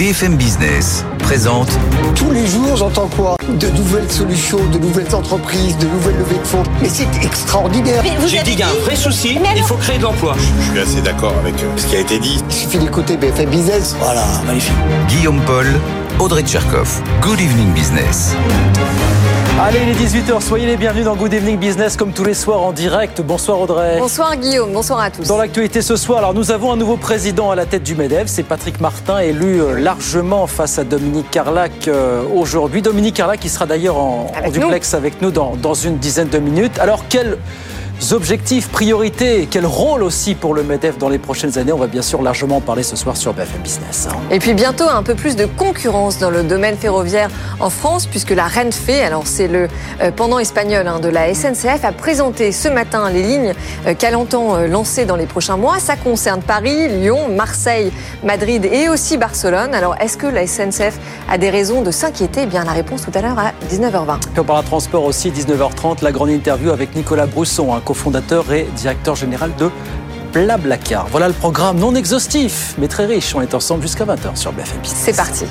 BFM Business présente Tous les jours, j'entends quoi De nouvelles solutions, de nouvelles entreprises, de nouvelles levées de fonds. Mais c'est extraordinaire. Mais vous J'ai avez dit qu'il y a un vrai souci, il faut créer de l'emploi. Je suis assez d'accord avec euh, ce qui a été dit. Il suffit d'écouter BFM Business. Voilà, magnifique. Guillaume Paul, Audrey Tcherkov. Good evening business. Allez, il est 18h, soyez les bienvenus dans Good Evening Business comme tous les soirs en direct. Bonsoir Audrey. Bonsoir Guillaume, bonsoir à tous. Dans l'actualité ce soir, alors nous avons un nouveau président à la tête du MEDEF, c'est Patrick Martin, élu euh, largement face à Dominique Carlac euh, aujourd'hui. Dominique Carlac qui sera d'ailleurs en, Avec en duplex avec nous dans, dans une dizaine de minutes. Alors quels objectifs, priorités, quel rôle aussi pour le MEDEF dans les prochaines années On va bien sûr largement en parler ce soir sur BFM Business. Et puis bientôt un peu plus de concurrence dans le domaine ferroviaire en France, puisque la Renfe, alors c'est le euh, pendant espagnol hein, de la SNCF, a présenté ce matin les lignes euh, qu'elle entend euh, lancer dans les prochains mois. Ça concerne Paris, Lyon, Marseille, Madrid et aussi Barcelone. Alors est-ce que la SNCF a des raisons de s'inquiéter? Eh bien la réponse tout à l'heure à 19h20. Puis on parlera transport aussi, 19h30, la grande interview avec Nicolas Brousson, un cofondateur et directeur général de Blablacar. Voilà le programme non exhaustif, mais très riche. On est ensemble jusqu'à 20h sur BFM Business. C'est parti.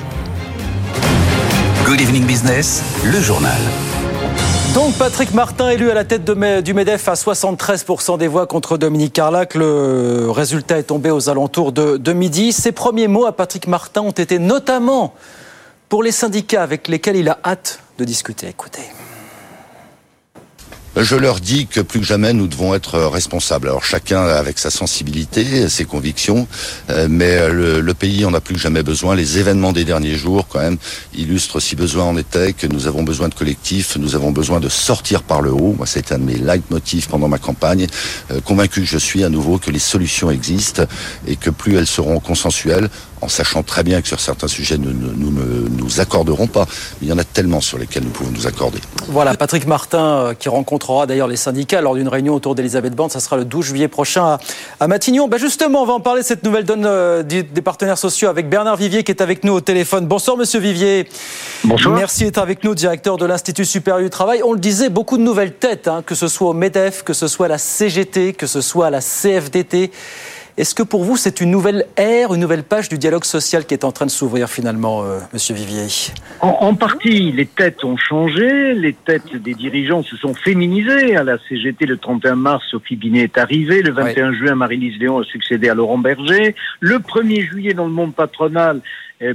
Good evening business, le journal. Donc Patrick Martin élu à la tête de du MEDEF à 73% des voix contre Dominique Carlac. Le résultat est tombé aux alentours de, de midi. Ses premiers mots à Patrick Martin ont été notamment pour les syndicats avec lesquels il a hâte de discuter. Écoutez. Je leur dis que plus que jamais nous devons être responsables. Alors chacun avec sa sensibilité, ses convictions, euh, mais le, le pays en a plus que jamais besoin. Les événements des derniers jours, quand même, illustrent si besoin en était que nous avons besoin de collectifs, nous avons besoin de sortir par le haut. Moi, c'est un de mes leitmotifs pendant ma campagne. Euh, convaincu que je suis à nouveau que les solutions existent et que plus elles seront consensuelles, en sachant très bien que sur certains sujets nous ne nous, ne nous accorderons pas. Mais il y en a tellement sur lesquels nous pouvons nous accorder. Voilà, Patrick Martin euh, qui rencontrera d'ailleurs les syndicats lors d'une réunion autour d'Elisabeth Borne. Ça sera le 12 juillet prochain à, à Matignon. Ben justement, on va en parler de cette nouvelle donne euh, des partenaires sociaux avec Bernard Vivier qui est avec nous au téléphone. Bonsoir Monsieur Vivier. Bonsoir. Merci d'être avec nous, directeur de l'Institut supérieur du travail. On le disait, beaucoup de nouvelles têtes, hein, que ce soit au MEDEF, que ce soit à la CGT, que ce soit à la CFDT. Est-ce que pour vous, c'est une nouvelle ère, une nouvelle page du dialogue social qui est en train de s'ouvrir finalement, euh, Monsieur Vivier? En, en partie, les têtes ont changé, les têtes des dirigeants se sont féminisées. À la CGT, le 31 mars, Sophie Binet est arrivée. Le 21 juin, Marie-Lise Léon a succédé à Laurent Berger. Le 1er juillet, dans le monde patronal,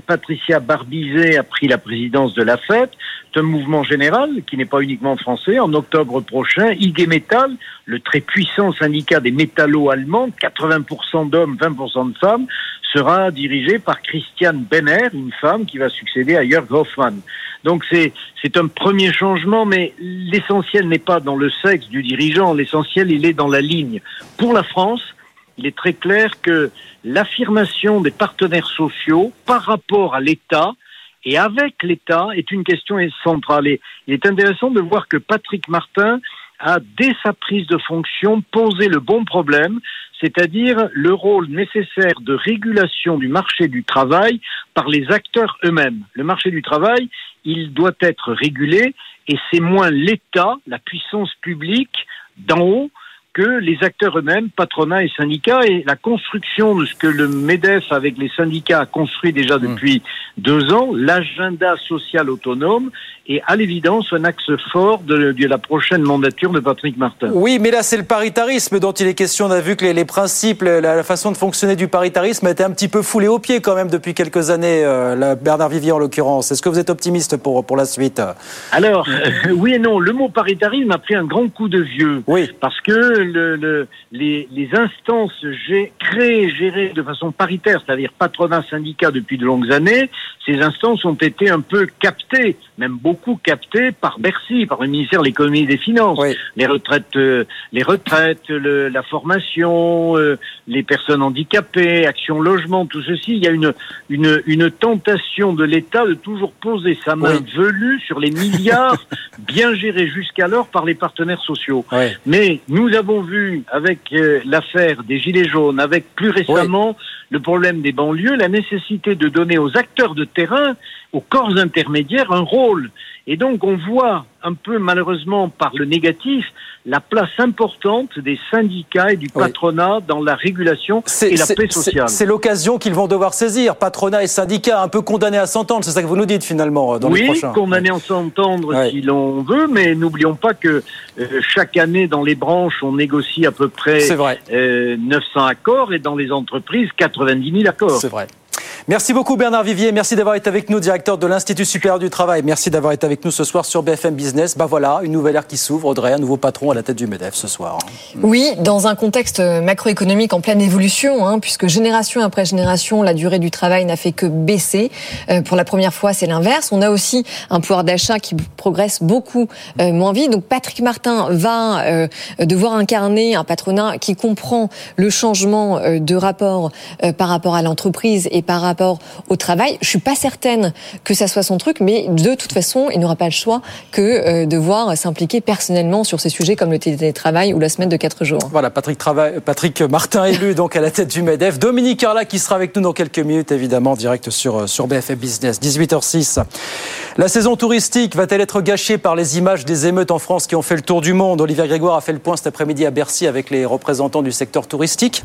Patricia Barbizet a pris la présidence de la fête. C'est un mouvement général qui n'est pas uniquement français. En octobre prochain, IG Metall, le très puissant syndicat des métallos allemands, 80% d'hommes, 20% de femmes, sera dirigé par Christiane Benner, une femme qui va succéder à Jörg Hoffmann. Donc c'est c'est un premier changement, mais l'essentiel n'est pas dans le sexe du dirigeant, l'essentiel il est dans la ligne. Pour la France, il est très clair que l'affirmation des partenaires sociaux par rapport à l'État et avec l'État est une question centrale. Et il est intéressant de voir que Patrick Martin a, dès sa prise de fonction, posé le bon problème, c'est-à-dire le rôle nécessaire de régulation du marché du travail par les acteurs eux-mêmes. Le marché du travail, il doit être régulé et c'est moins l'État, la puissance publique d'en haut, que les acteurs eux-mêmes, patronat et syndicats, et la construction de ce que le MEDEF avec les syndicats a construit déjà depuis deux ans, l'agenda social autonome, est à l'évidence un axe fort de, de la prochaine mandature de Patrick Martin. Oui, mais là, c'est le paritarisme dont il est question. On a vu que les, les principes, la, la façon de fonctionner du paritarisme a été un petit peu foulée aux pieds quand même depuis quelques années, euh, la Bernard Vivier en l'occurrence. Est-ce que vous êtes optimiste pour, pour la suite? Alors, euh, oui et non, le mot paritarisme a pris un grand coup de vieux. Oui. Parce que le, le, les, instances créées, gérées de façon paritaire, c'est-à-dire patronat, syndicat depuis de longues années, ces instances ont été un peu captées, même beaucoup captées par Bercy, par le ministère de l'économie et des finances. Oui. Les retraites, euh, les retraites, le- la formation, euh, les personnes handicapées, action logement, tout ceci. Il y a une, une, une tentation de l'État de toujours poser sa main Oui. velue sur les milliards bien gérés jusqu'alors par les partenaires sociaux. Oui. Mais nous avons vu avec euh, l'affaire des Gilets jaunes, avec plus récemment le problème des banlieues, la nécessité de donner aux acteurs de terrain, aux corps intermédiaires, un rôle. Et donc on voit un peu malheureusement par le négatif la place importante des syndicats et du patronat dans la régulation et la paix sociale. C'est l'occasion qu'ils vont devoir saisir, patronat et syndicats, un peu condamnés à s'entendre, c'est ça que vous nous dites finalement dans oui, les prochains. Oui, condamnés à s'entendre si l'on veut, mais n'oublions pas que euh, chaque année dans les branches, on négocie à peu près euh, 900 accords et dans les entreprises, 90 000 accords. C'est vrai. Merci beaucoup Bernard Vivier, merci d'avoir été avec nous, directeur de l'Institut supérieur du travail. Merci d'avoir été avec nous ce soir sur BFM Business. Bah voilà, une nouvelle ère qui s'ouvre. Audrey, un nouveau patron à la tête du MEDEF ce soir. Oui, dans un contexte macroéconomique en pleine évolution, hein, puisque génération après génération, la durée du travail n'a fait que baisser. Euh, pour la première fois, c'est l'inverse. On a aussi un pouvoir d'achat qui progresse beaucoup euh, moins vite. Donc Patrick Martin va euh, devoir incarner un patronat qui comprend le changement de rapport par rapport à l'entreprise et par rapport au travail. Je suis pas certaine que ça soit son truc, mais de toute façon, il n'aura pas le choix que euh, de voir s'impliquer personnellement sur ces sujets comme le télétravail ou la semaine de 4 jours. Voilà, Patrick, Patrick Martin élu donc à la tête du MEDEF. Dominique Carla qui sera avec nous dans quelques minutes, évidemment, direct sur, euh, sur BFM Business. 18h06. La saison touristique va-t-elle être gâchée par les images des émeutes en France qui ont fait le tour du monde? Olivier Grégoire a fait le point cet après-midi à Bercy avec les représentants du secteur touristique.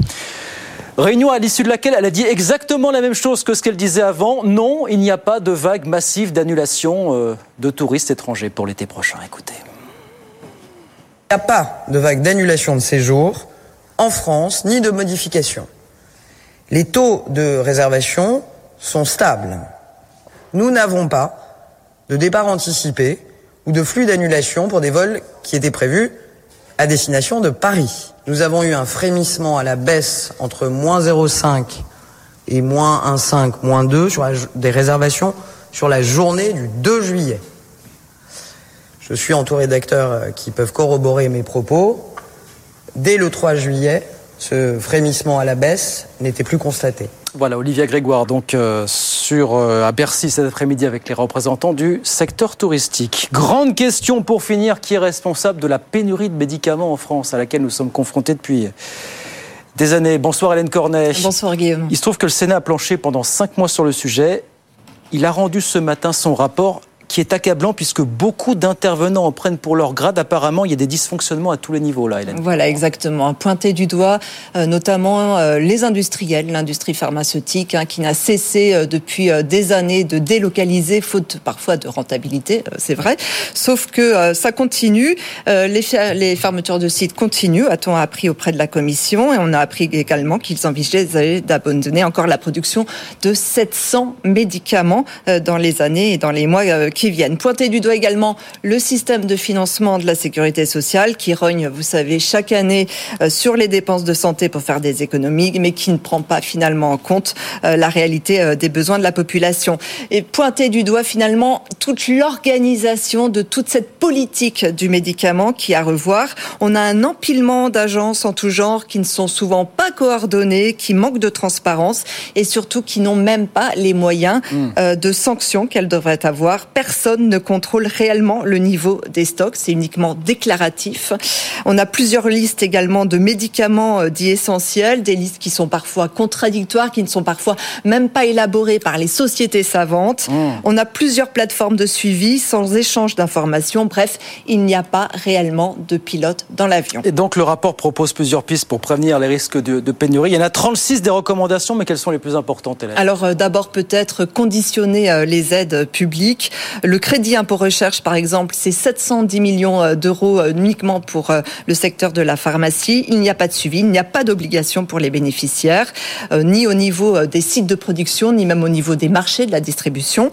Réunion à l'issue de laquelle elle a dit exactement la même chose que ce qu'elle disait avant. Non, il n'y a pas de vague massive d'annulation euh, de touristes étrangers pour l'été prochain. Écoutez. Il n'y a pas de vague d'annulation de séjour en France, ni de modification. Les taux de réservation sont stables. Nous n'avons pas de départ anticipé ou de flux d'annulation pour des vols qui étaient prévus à destination de Paris. Nous avons eu un frémissement à la baisse entre moins 0,5 et moins 1,5, moins 2 sur des réservations sur la journée du 2 juillet. Je suis entouré d'acteurs euh, qui peuvent corroborer mes propos. Dès le 3 juillet, ce frémissement à la baisse n'était plus constaté. Voilà, Olivier Grégoire, donc euh, sur euh, à Bercy cet après-midi avec les représentants du secteur touristique. Grande question pour finir, qui est responsable de la pénurie de médicaments en France, à laquelle nous sommes confrontés depuis des années Bonsoir Hélène Cornet. Bonsoir Guillaume. Il se trouve que le Sénat a planché pendant cinq mois sur le sujet. Il a rendu ce matin son rapport qui est accablant puisque beaucoup d'intervenants en prennent pour leur grade. Apparemment, il y a des dysfonctionnements à tous les niveaux là, Hélène. Voilà, exactement. Pointer du doigt euh, notamment euh, les industriels, l'industrie pharmaceutique, hein, qui n'a cessé euh, depuis des années de délocaliser, faute parfois de rentabilité, c'est vrai. Sauf que ça continue. Les, les, fermetures de sites continuent, a-t-on appris auprès de la Commission, et on a appris également qu'ils envisageaient d'abandonner encore la production de 700 médicaments dans les années et dans les mois qui qui viennent. Pointer du doigt également le système de financement de la sécurité sociale qui rogne, vous savez, chaque année euh, sur les dépenses de santé pour faire des économies, mais qui ne prend pas finalement en compte euh, la réalité euh, des besoins de la population. Et pointer du doigt finalement toute l'organisation de toute cette politique du médicament qui à revoir. On a un empilement d'agences en tout genre qui ne sont souvent pas coordonnées, qui manquent de transparence et surtout qui n'ont même pas les moyens mmh. de sanctions qu'elles devraient avoir personne ne contrôle réellement le niveau des stocks, c'est uniquement déclaratif. On a plusieurs listes également de médicaments euh, dits essentiels, des listes qui sont parfois contradictoires, qui ne sont parfois même pas élaborées par les sociétés savantes. Mmh. On a plusieurs plateformes de suivi sans échange d'informations. Bref, il n'y a pas réellement de pilote dans l'avion. Et donc le rapport propose plusieurs pistes pour prévenir les risques de, pénurie. Il y en a 36 des recommandations, mais quelles sont les plus importantes Alors euh, d'abord peut-être conditionner euh, les aides publiques. Le crédit impôt recherche, par exemple, c'est 710 millions euh, d'euros euh, uniquement pour euh, le secteur de la pharmacie. Il n'y a pas de suivi, il n'y a pas d'obligation pour les bénéficiaires, ni au niveau des sites de production, ni même au niveau des marchés de la distribution.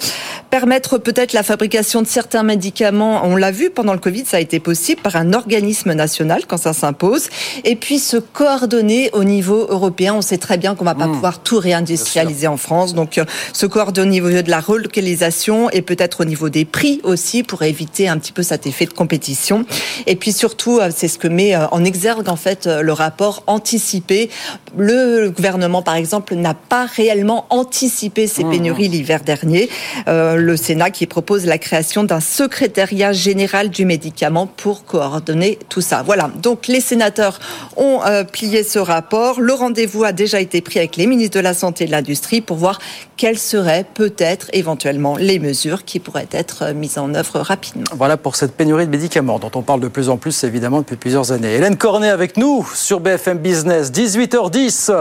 Permettre peut-être la fabrication de certains médicaments, on l'a vu pendant le Covid, ça a été possible par un organisme national quand ça s'impose. Et puis se coordonner au niveau européen. On sait très bien qu'on va pas mmh. pouvoir tout réindustrialiser en France. Donc se coordonner au niveau de la relocalisation et peut-être au niveau niveau des prix aussi pour éviter un petit peu cet effet de compétition. Et puis surtout, c'est ce que met en exergue en fait le rapport anticipé. Le gouvernement, par exemple, n'a pas réellement anticipé ces mmh. pénuries l'hiver dernier. le Sénat qui propose la création d'un secrétariat général du médicament pour coordonner tout ça. Voilà. Donc les sénateurs ont plié ce rapport. Le rendez-vous a déjà été pris avec les ministres de la Santé et de l'Industrie pour voir quelles seraient peut-être éventuellement les mesures qui pourraient être mises en œuvre rapidement. Voilà pour cette pénurie de médicaments dont on parle de plus en plus évidemment depuis plusieurs années. Hélène Cornet avec nous sur BFM Business, 18h10.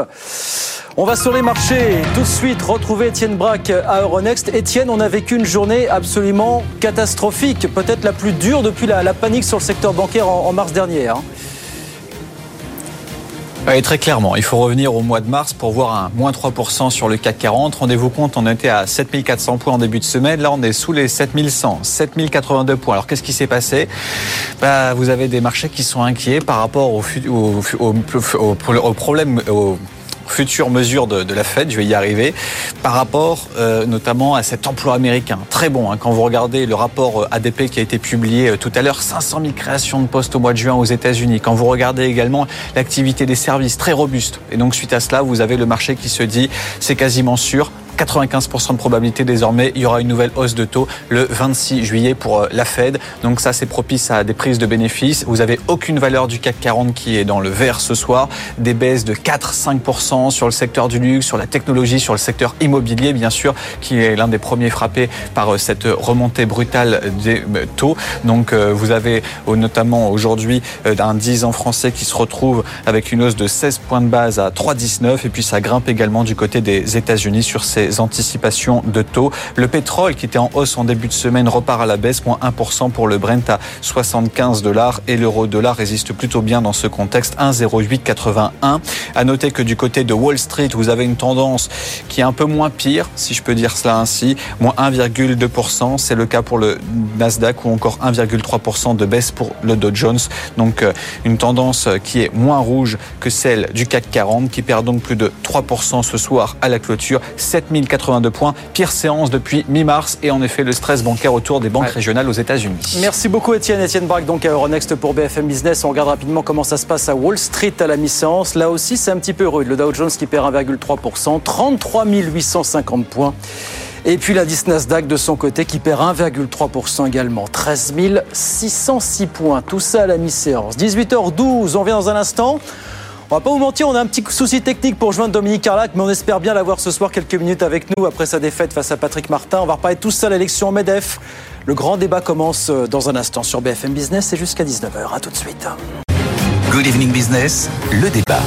On va sur les marchés. Tout de suite, retrouver Étienne Braque à Euronext. Étienne, on a vécu une journée absolument catastrophique, peut-être la plus dure depuis la, panique sur le secteur bancaire en, mars dernier. Hein. Oui, très clairement. Il faut revenir au mois de mars pour voir un moins 3% sur le CAC 40. Rendez-vous compte, on était à 7400 points en début de semaine. Là, on est sous les 7100, 7082 points. Alors, qu'est-ce qui s'est passé? Bah, Vous avez des marchés qui sont inquiets par rapport au, au problème, futures mesures de, la Fed, je vais y arriver, par rapport euh, notamment à cet emploi américain. Très bon, hein, quand vous regardez le rapport euh, ADP qui a été publié euh, tout à l'heure, 500 000 créations de postes au mois de juin aux États-Unis. Quand vous regardez également l'activité des services, très robuste. Et donc suite à cela, vous avez le marché qui se dit, c'est quasiment sûr, 95% de probabilité désormais, il y aura une nouvelle hausse de taux le 26 juillet pour euh, la Fed. Donc ça, c'est propice à des prises de bénéfices. Vous avez aucune valeur du CAC 40 qui est dans le vert ce soir. Des baisses de 4-5% sur le secteur du luxe, sur la technologie, sur le secteur immobilier, bien sûr, qui est l'un des premiers frappés par euh, cette remontée brutale des euh, taux. Donc vous avez notamment aujourd'hui un 10 ans français qui se retrouve avec une hausse de 16 points de base à 3,19 et puis ça grimpe également du côté des États-Unis sur ces anticipations de taux. Le pétrole qui était en hausse en début de semaine repart à la baisse, moins 1% pour le Brent à 75 dollars et l'euro dollar résiste plutôt bien dans ce contexte 1,0881. À noter que du côté de Wall Street, vous avez une tendance qui est un peu moins pire, si je peux dire cela ainsi, moins 1,2%. C'est le cas pour le Nasdaq ou encore 1,3% de baisse pour le Dow Jones. Donc euh, une tendance qui est moins rouge que celle du CAC 40 qui perd donc plus de 3% ce soir à la clôture. 7000 1082 points. Pire séance depuis mi-mars et en effet le stress bancaire autour des banques régionales aux États-Unis. Merci beaucoup Étienne. Étienne Braque donc à Euronext pour BFM Business. On regarde rapidement comment ça se passe à Wall Street à la mi-séance. Là aussi c'est un petit peu rude. Le Dow Jones qui perd 1,3%, 33 850 points. Et puis l'indice Nasdaq de son côté qui perd 1,3% également, 13 606 points. Tout ça à la mi-séance. 18h12, on vient dans un instant. On va pas vous mentir, on a un petit souci technique pour joindre Dominique Carlac, mais on espère bien l'avoir ce soir quelques minutes avec nous après sa défaite face à Patrick Martin. On va reparler tout ça à l'élection en MEDEF. Le grand débat commence euh, dans un instant sur BFM Business et jusqu'à 19h. À tout de suite. Good Evening Business, le débat.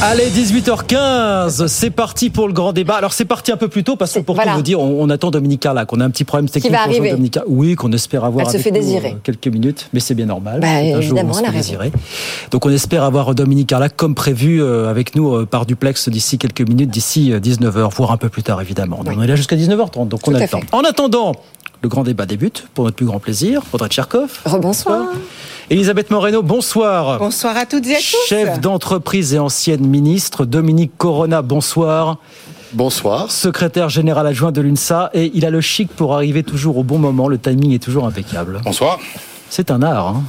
Allez, 18h15, c'est parti pour le grand débat. Alors c'est parti un peu plus tôt parce que pour tout vous dire, on, attend Dominique Carlac. On a un petit problème technique Qui va arriver. Dominique Oui, qu'on espère avoir Elle se fait désirer. Euh, quelques minutes, mais c'est bien normal. Bah, évidemment, jour, on Donc on espère avoir Dominique Carlac comme prévu euh, avec nous euh, par duplex d'ici quelques minutes, d'ici 19h, voire un peu plus tard évidemment. On est là jusqu'à 19h30, donc on attend. En attendant, le grand débat débute, pour notre plus grand plaisir. Audrey Tcherkov. Rebonsoir. Elisabeth Moreno, bonsoir. Bonsoir à toutes et à tous. Chef d'entreprise et ancienne ministre. Dominique Corona, bonsoir. Bonsoir. Secrétaire général adjoint de l'UNSA. Et il a le chic pour arriver toujours au bon moment. Le timing est toujours impeccable. Bonsoir. C'est un art. Hein.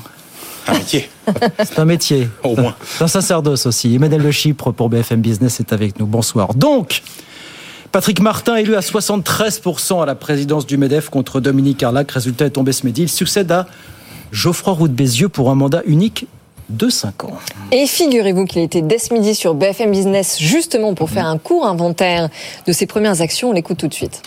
un métier. C'est un métier. Au moins. C'est un sacerdoce aussi. Emmanuel Le Chypre pour BFM Business est avec nous. Bonsoir. Donc, Patrick Martin élu à 73% à la présidence du MEDEF contre Dominique Arlac. Résultat est tombé ce midi. Il succède à Geoffroy Roux de Bézieux pour un mandat unique de 5 ans. Et figurez-vous qu'il était dès ce midi sur BFM Business justement pour faire un court inventaire de ses premières actions. On l'écoute tout de suite.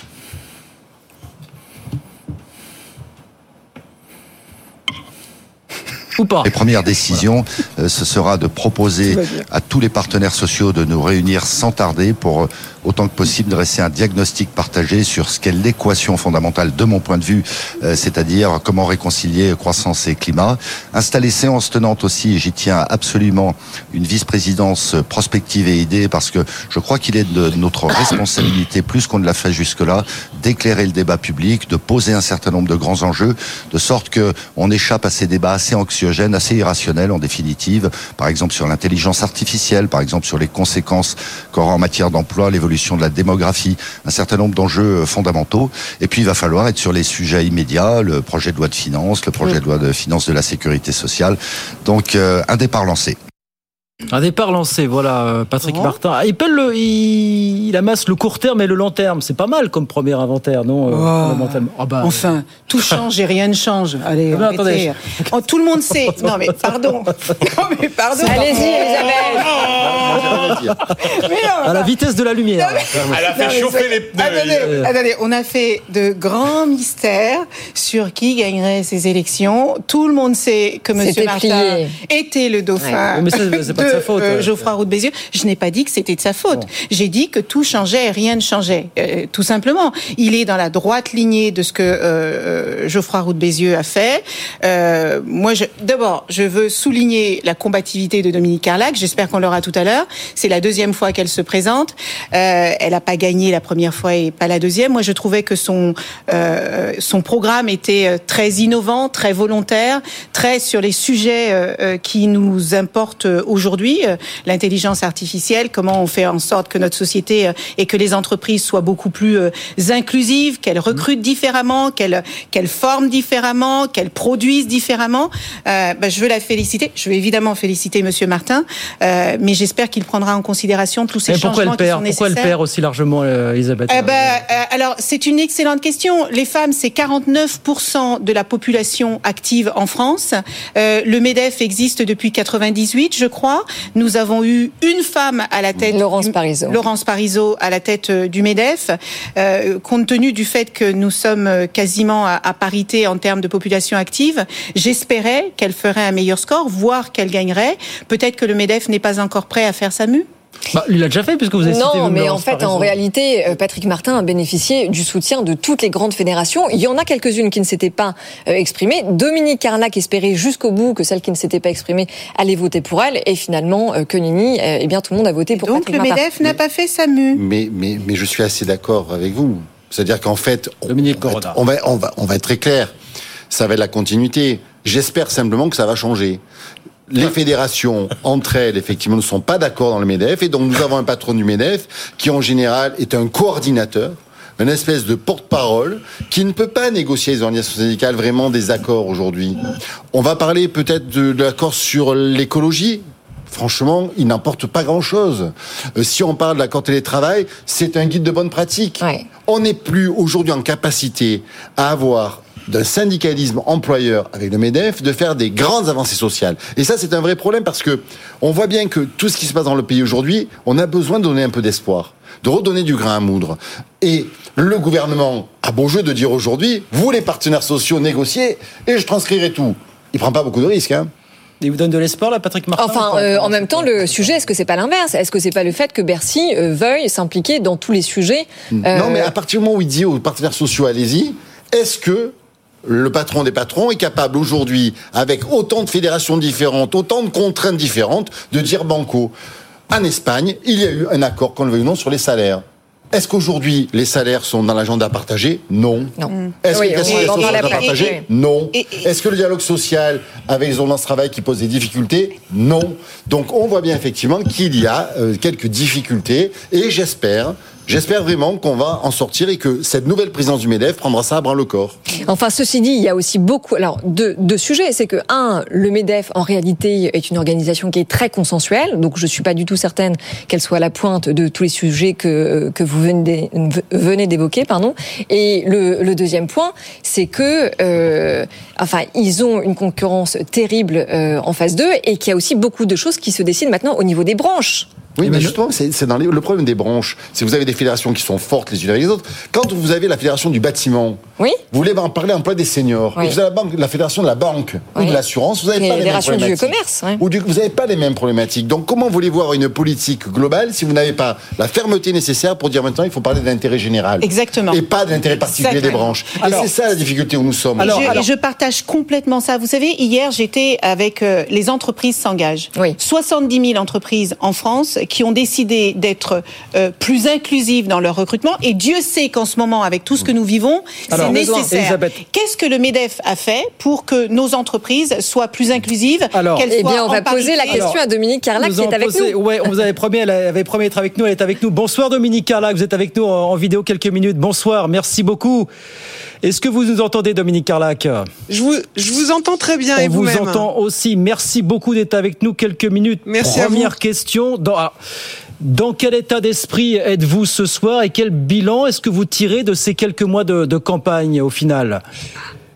Les premières décisions, euh, ce sera de proposer à tous les partenaires sociaux de nous réunir sans tarder pour euh, autant que possible dresser un diagnostic partagé sur ce qu'est l'équation fondamentale de mon point de vue, euh, c'est-à-dire comment réconcilier croissance et climat. Installer séance tenante aussi, j'y tiens absolument une vice-présidence prospective et idée parce que je crois qu'il est de notre responsabilité, plus qu'on ne l'a fait jusque-là, d'éclairer le débat public, de poser un certain nombre de grands enjeux, de sorte que on échappe à ces débats assez anxiogènes, assez irrationnels en définitive, par exemple sur l'intelligence artificielle, par exemple sur les conséquences qu'aura en matière d'emploi, l'évolution l'évolution de la démographie, un certain nombre d'enjeux fondamentaux. Et puis il va falloir être sur les sujets immédiats, le projet de loi de finances, le projet de loi de finances de la sécurité sociale. Donc un départ lancé. Un départ lancé, voilà, euh, Patrick Martin. Ah, il, peut le, il, amasse le court terme et le long terme. C'est pas mal comme premier inventaire, non euh, ah bah, Enfin, tout change et rien ne change. Allez, non, attendez. Oh, tout le monde sait. Non, mais pardon. Non, mais pardon. Allez-y, Elisabeth. à la vitesse de la lumière. Elle a fait chauffer les pneus. Attendez, attendez, on a fait de grands mystères sur qui gagnerait ces élections. Tout le monde sait que M. Martin était le dauphin. Mais c'est pas de sa faute. Euh, Geoffroy Roux de Bézieux. Je n'ai pas dit que c'était de sa faute. J'ai dit que tout changeait et rien ne changeait. Euh, tout simplement. Il est dans la droite lignée de ce que euh, Geoffroy Roux de Bézieux a fait. moi, d'abord, je veux souligner la combativité de Dominique Carlac. J'espère qu'on l'aura tout à l'heure. C'est la deuxième fois qu'elle se présente. elle n'a pas gagné la première fois et pas la deuxième. Moi, je trouvais que son son programme était très innovant, très volontaire, très sur les sujets qui nous importent aujourd'hui aujourd'hui, euh, l'intelligence artificielle, comment on fait en sorte que notre société euh, et que les entreprises soient beaucoup plus euh, inclusives, qu'elles recrutent différemment, qu'elles qu'elles forment différemment, qu'elles produisent différemment. Euh, bah, je veux la féliciter. Je veux évidemment féliciter Monsieur Martin, euh, mais j'espère qu'il prendra en considération tous ces changements pourquoi qui sont nécessaires. Pourquoi elle perd aussi largement, Elisabeth euh, bah, Alors, c'est une excellente question. Les femmes, c'est 49% de la population active en France. le Medef existe depuis 98, je crois. Nous avons eu une femme à la tête. Laurence Parisot. Laurence Parisot à la tête euh, du MEDEF. Euh, compte tenu du fait que nous sommes euh, quasiment à, à parité en termes de population active, j'espérais qu'elle ferait un meilleur score, voire qu'elle gagnerait. Peut-être que le MEDEF n'est pas encore prêt à faire sa mue. Bah, il l'a déjà fait puisque vous avez Non, mais en fait, en réalité, euh, Patrick Martin a bénéficié du soutien de toutes les grandes fédérations. Il y en a quelques-unes qui ne s'étaient pas euh, exprimées. Dominique Carnac espérait jusqu'au bout que celles qui ne s'étaient pas exprimées allaient voter pour elle. Et finalement, que Nini, eh bien, tout le monde a voté pour donc, Patrick Martin. Donc le MEDEF n'a pas fait sa mue. Mais, mais, mais je suis assez d'accord avec vous. C'est-à-dire qu'en fait, Dominique on, on, va, on, va, on va être très clair. Ça va être la continuité. J'espère simplement que ça va changer les fédérations entre elles, effectivement, ne sont pas d'accord dans le MEDEF. Et donc, nous avons un patron du MEDEF qui, en général, est un coordinateur une espèce de porte-parole qui ne peut pas négocier les organisations syndicales vraiment des accords aujourd'hui. On va parler peut-être de, de l'accord sur l'écologie. Franchement, il n'emporte pas grand-chose. Euh, si on parle de l'accord télétravail, c'est un guide de bonne pratique. Ouais. On n'est plus aujourd'hui en capacité à avoir d'un syndicalisme employeur avec le MEDEF de faire des grandes avancées sociales. Et ça, c'est un vrai problème parce que on voit bien que tout ce qui se passe dans le pays aujourd'hui, on a besoin de donner un peu d'espoir, de redonner du grain à moudre. Et le gouvernement a beau jeu de dire aujourd'hui, vous les partenaires sociaux négociez et je transcrirai tout. Il prend pas beaucoup de risques, hein. Il vous donne de l'espoir, là, Patrick Martin Enfin, euh, en même temps, le sujet, est-ce que c'est pas l'inverse? Est-ce que c'est pas le fait que Bercy euh, veuille s'impliquer dans tous les sujets euh... Non, mais à partir du moment où il dit aux partenaires sociaux, allez-y, est-ce que le patron des patrons est capable aujourd'hui, avec autant de fédérations différentes, autant de contraintes différentes, de dire banco? En Espagne, il y a eu un accord, qu'on le veuille ou non, sur les salaires. Est-ce qu'aujourd'hui, les salaires sont dans l'agenda partagé Non. Non. Est-ce Oui, que les salaires on sont dans l'agenda partagé. Non. Est-ce que le dialogue social avec les ordonnances de travail qui posent des difficultés Non. Donc on voit bien effectivement qu'il y a euh, quelques difficultés et j'espère, j'espère vraiment qu'on va en sortir et que cette nouvelle présidence du MEDEF prendra ça à bras le corps. Enfin, ceci dit, il y a aussi beaucoup. Alors, deux, deux sujets. C'est que un, le Medef en réalité est une organisation qui est très consensuelle. Donc, je suis pas du tout certaine qu'elle soit à la pointe de tous les sujets que que vous venez d'é- venez d'évoquer, pardon. Et le, deuxième point, c'est que, euh, enfin, ils ont une concurrence terrible euh, en phase 2 et qu'il y a aussi beaucoup de choses qui se décident maintenant au niveau des branches. Oui, mais justement, c'est c'est dans les- le problème des branches. C'est que vous avez des fédérations qui sont fortes les unes avec les autres. Quand vous avez la fédération du bâtiment, Oui. vous voulez en parler emploi des seniors. Oui. Et vous avez la, banque, la fédération de la banque ou de l'assurance, vous n'avez pas les mêmes du problématiques. commerce, ouais. Ou du- vous n'avez pas les mêmes problématiques. Donc, comment voulez-vous avoir une politique globale si vous n'avez pas la fermeté nécessaire pour dire maintenant il faut parler de l'intérêt général Exactement. et pas de l'intérêt particulier des branches? Alors- et c'est ça la difficulté où nous sommes. Je, alors- je partage complètement ça. Vous savez, hier, j'étais avec euh, les entreprises s'engagent. Oui. 70 000 entreprises en France qui ont décidé d'être euh, plus inclusives dans leur recrutement. Et Dieu sait qu'en ce moment, avec tout ce que nous vivons, c'est nécessaire. Qu'est-ce que le Medef a fait pour que nos entreprises soient plus inclusives Alors, eh bien, on va poser la question à Dominique Carlac qui est avec nous. Ouais, on vous avait promis, elle avait promis d'être avec nous. Elle est avec nous. Bonsoir Dominique Carlac, vous êtes avec nous en vidéo quelques minutes. Bonsoir, merci beaucoup. Est-ce que vous nous entendez, Dominique Carlac? Je vous, je vous entends très bien. On vous, entend aussi. Merci beaucoup d'être avec nous quelques minutes. Merci Première question. Dans, ah, dans quel état d'esprit êtes-vous ce soir et quel bilan est-ce que vous tirez de ces quelques mois de, de campagne au final?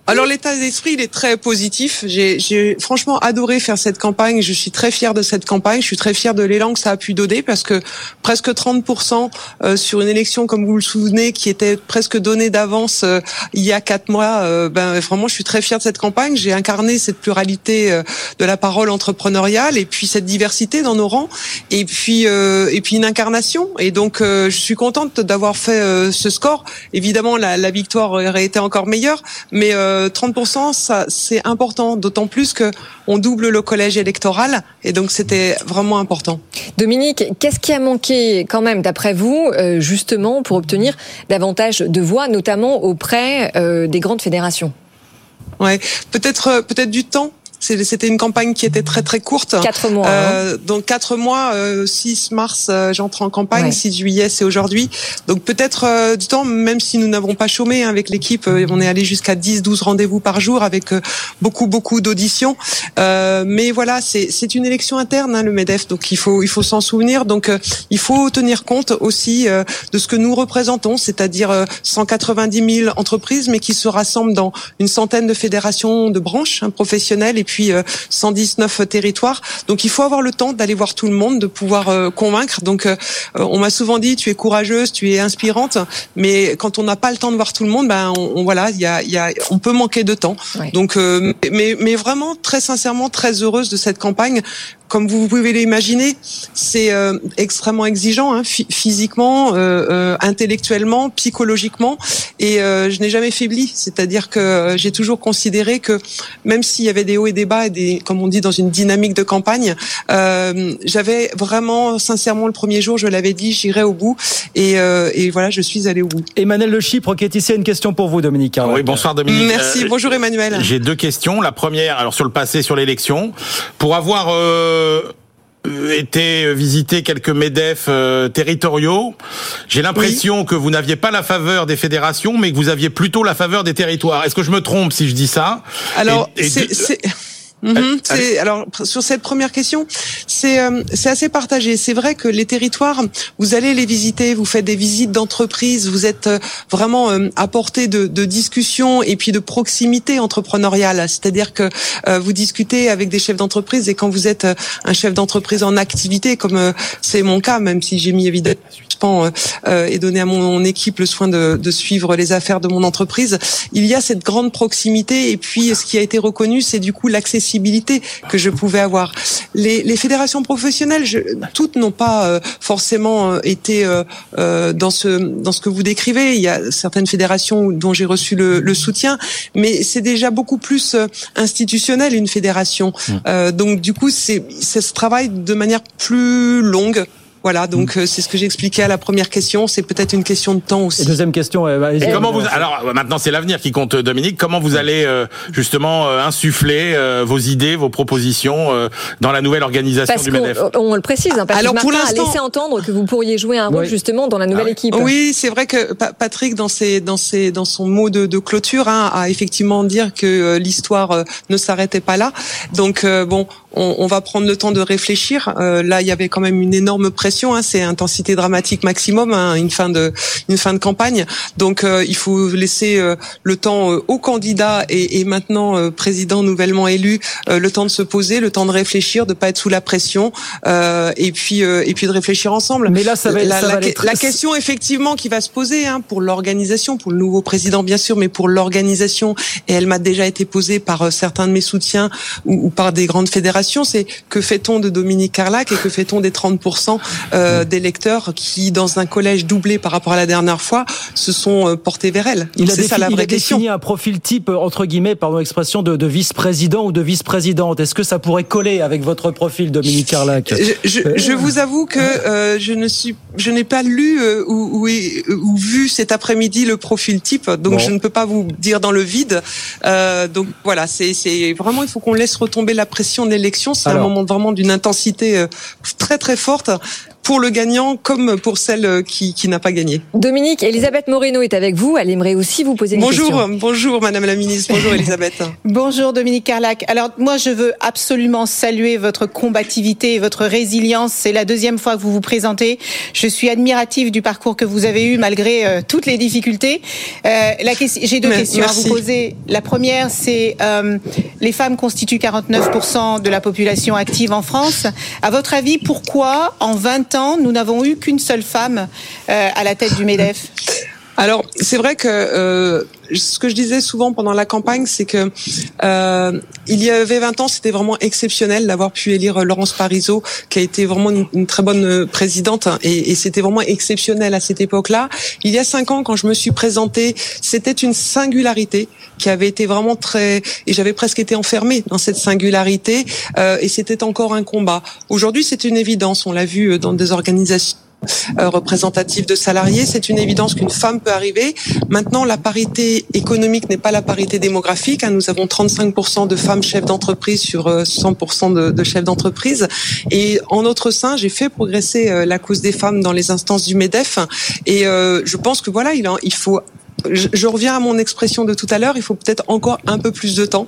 Alors l'état d'esprit, il est très positif. J'ai franchement adoré faire cette campagne. Je suis très fière de cette campagne. Je suis très fière de l'élan que ça a pu donner parce que presque 30% euh, sur une élection, comme vous le souvenez, qui était presque donnée d'avance euh, il y a quatre mois. Euh, ben vraiment, je suis très fière de cette campagne. J'ai incarné cette pluralité de la parole entrepreneuriale et puis cette diversité dans nos rangs et puis et puis une incarnation. Et donc je suis contente d'avoir fait ce score. Évidemment, la, la, victoire aurait été encore meilleure, mais 30%, ça, c'est important, d'autant plus que on double le collège électoral, et donc c'était vraiment important. Dominique, qu'est-ce qui a manqué quand même, d'après vous, euh, justement, pour obtenir davantage de voix, notamment auprès euh, des grandes fédérations? Ouais, peut-être euh, peut-être du temps c'était une campagne qui était très très courte. Quatre mois. Euh, hein. donc quatre mois, 6 euh, mars, euh, j'entre en campagne, 6 juillet, c'est aujourd'hui. Donc peut-être euh, du temps, même si nous n'avons pas chômé hein, avec l'équipe, on est allé jusqu'à 10-12 rendez-vous par jour avec beaucoup beaucoup d'auditions. mais voilà, c'est une élection interne, hein, le Medef, donc il faut il faut s'en souvenir. Donc il faut tenir compte aussi de ce que nous représentons, c'est-à-dire 190 000 entreprises, mais qui se rassemblent dans une centaine de fédérations de branches hein, professionnelles et puis 119 euh, territoires. Donc il faut avoir le temps d'aller voir tout le monde, de pouvoir euh, convaincre. Donc euh, on m'a souvent dit tu es courageuse, tu es inspirante, mais quand on n'a pas le temps de voir tout le monde, ben on, voilà, il y a, y a, on peut manquer de temps. Donc mais mais vraiment très sincèrement très heureuse de cette campagne comme vous pouvez l'imaginer, c'est euh, extrêmement exigeant, hein, physiquement, euh, euh, intellectuellement, psychologiquement, et je n'ai jamais faibli. C'est-à-dire que j'ai toujours considéré que même s'il y avait des hauts et des bas, et des, comme on dit dans une dynamique de campagne, j'avais vraiment, sincèrement, le premier jour, je l'avais dit, j'irai au bout, et, et, voilà, je suis allé au bout. Emmanuel Le Chypre, qui est ici, a une question pour vous, Dominique. Oui, bonsoir Dominique. Merci, bonjour Emmanuel. J'ai deux questions. La première, alors sur le passé, sur l'élection, pour avoir euh, été visiter quelques MEDEF euh, territoriaux. J'ai l'impression que vous n'aviez pas la faveur des fédérations, mais que vous aviez plutôt la faveur des territoires. Est-ce que je me trompe si je dis ça? Alors, c'est Mhm, c'est alors sur cette première question, c'est euh, c'est assez partagé. C'est vrai que les territoires, vous allez les visiter, vous faites des visites d'entreprise, vous êtes euh, vraiment euh, à portée de, de discussion et puis de proximité entrepreneuriale. C'est-à-dire que vous discutez avec des chefs d'entreprise et quand vous êtes un chef d'entreprise en activité, comme c'est mon cas, même si j'ai mis évidemment et donné à mon, équipe le soin de, de suivre les affaires de mon entreprise, il y a cette grande proximité et puis ce qui a été reconnu, c'est du coup l'accessibilité que je pouvais avoir. Les, les fédérations professionnelles, je, toutes n'ont pas euh, forcément euh, été euh, dans ce dans ce que vous décrivez. Il y a certaines fédérations dont j'ai reçu le, le, soutien, mais c'est déjà beaucoup plus institutionnel une fédération. Mmh. donc du coup, c'est ça se travaille de manière plus longue. Voilà, donc mm. euh, c'est ce que j'expliquais à la première question. C'est peut-être une question de temps aussi. deuxième question. Bah, comment vous alors maintenant c'est l'avenir qui compte, Dominique. Comment vous allez euh, justement euh, insuffler vos idées, vos propositions dans la nouvelle organisation du MEDEF? on, le précise. Hein, alors pour l'instant, a laissé entendre que vous pourriez jouer un rôle justement dans la nouvelle ah équipe. Oui, c'est vrai que Patrick dans ses dans ses dans son mot de, de clôture hein, a effectivement dire que l'histoire ne s'arrêtait pas là. Donc bon, on, on, va prendre le temps de réfléchir. là, il y avait quand même une énorme pression Hein, c'est intensité dramatique maximum, hein, une fin de une fin de campagne. Donc euh, il faut laisser euh, le temps euh, aux candidats et, et maintenant président nouvellement élu le temps de se poser, le temps de réfléchir, de pas être sous la pression et puis et puis de réfléchir ensemble. Mais là, ça va, la, ça la, question effectivement qui va se poser hein, pour l'organisation, pour le nouveau président bien sûr, mais pour l'organisation et elle m'a déjà été posée par certains de mes soutiens ou, ou par des grandes fédérations c'est que fait-on de Dominique Carlac et que fait-on des 30% euh, d'électeurs qui, dans un collège doublé par rapport à la dernière fois, se sont euh, portés vers elle? Il a, ça, la vraie il a défini un profil type, entre guillemets, pardon l'expression, de, de vice-président ou de vice-présidente. Est-ce que ça pourrait coller avec votre profil, Dominique Carlac? Je, je, je, vous avoue que euh, je ne suis, je n'ai pas lu euh, ou, ou, ou, vu cet après-midi le profil type, donc bon. je ne peux pas vous dire dans le vide. Euh, donc voilà, c'est vraiment il faut qu'on laisse retomber la pression de C'est un moment vraiment d'une intensité euh, très très forte pour le gagnant comme pour celle qui, qui n'a pas gagné. Dominique, Elisabeth Moreno est avec vous. Elle aimerait aussi vous poser une bonjour, question. Bonjour, Madame la Ministre. Bonjour, Elisabeth. bonjour, Dominique Carlac. Alors, moi, je veux absolument saluer votre combativité et votre résilience. C'est la deuxième fois que vous vous présentez. Je suis admirative du parcours que vous avez eu malgré euh, toutes les difficultés. Euh, J'ai deux Mais, questions merci. à vous poser. La première, c'est euh, les femmes constituent 49% de la population active en France. À votre avis, pourquoi en 20 ans nous n'avons eu qu'une seule femme euh, à la tête du MEDEF alors c'est vrai que euh, ce que je disais souvent pendant la campagne, c'est que euh, il y avait 20 ans, c'était vraiment exceptionnel d'avoir pu élire Laurence Parisot, qui a été vraiment une, très bonne présidente, et, et c'était vraiment exceptionnel à cette époque-là. Il y a cinq ans, quand je me suis présentée, c'était une singularité qui avait été vraiment très, et j'avais presque été enfermée dans cette singularité, euh, et c'était encore un combat. Aujourd'hui, c'est une évidence. On l'a vu dans des organisations représentative de salariés. C'est une évidence qu'une femme peut arriver. Maintenant, la parité économique n'est pas la parité démographique. Hein. Nous avons 35% de femmes chefs d'entreprise sur 100% de, de, chefs d'entreprise. Et en notre sein, j'ai fait progresser euh, la cause des femmes dans les instances du MEDEF. Et euh, je pense que voilà, il, faut je, reviens à mon expression de tout à l'heure. Il faut peut-être encore un peu plus de temps,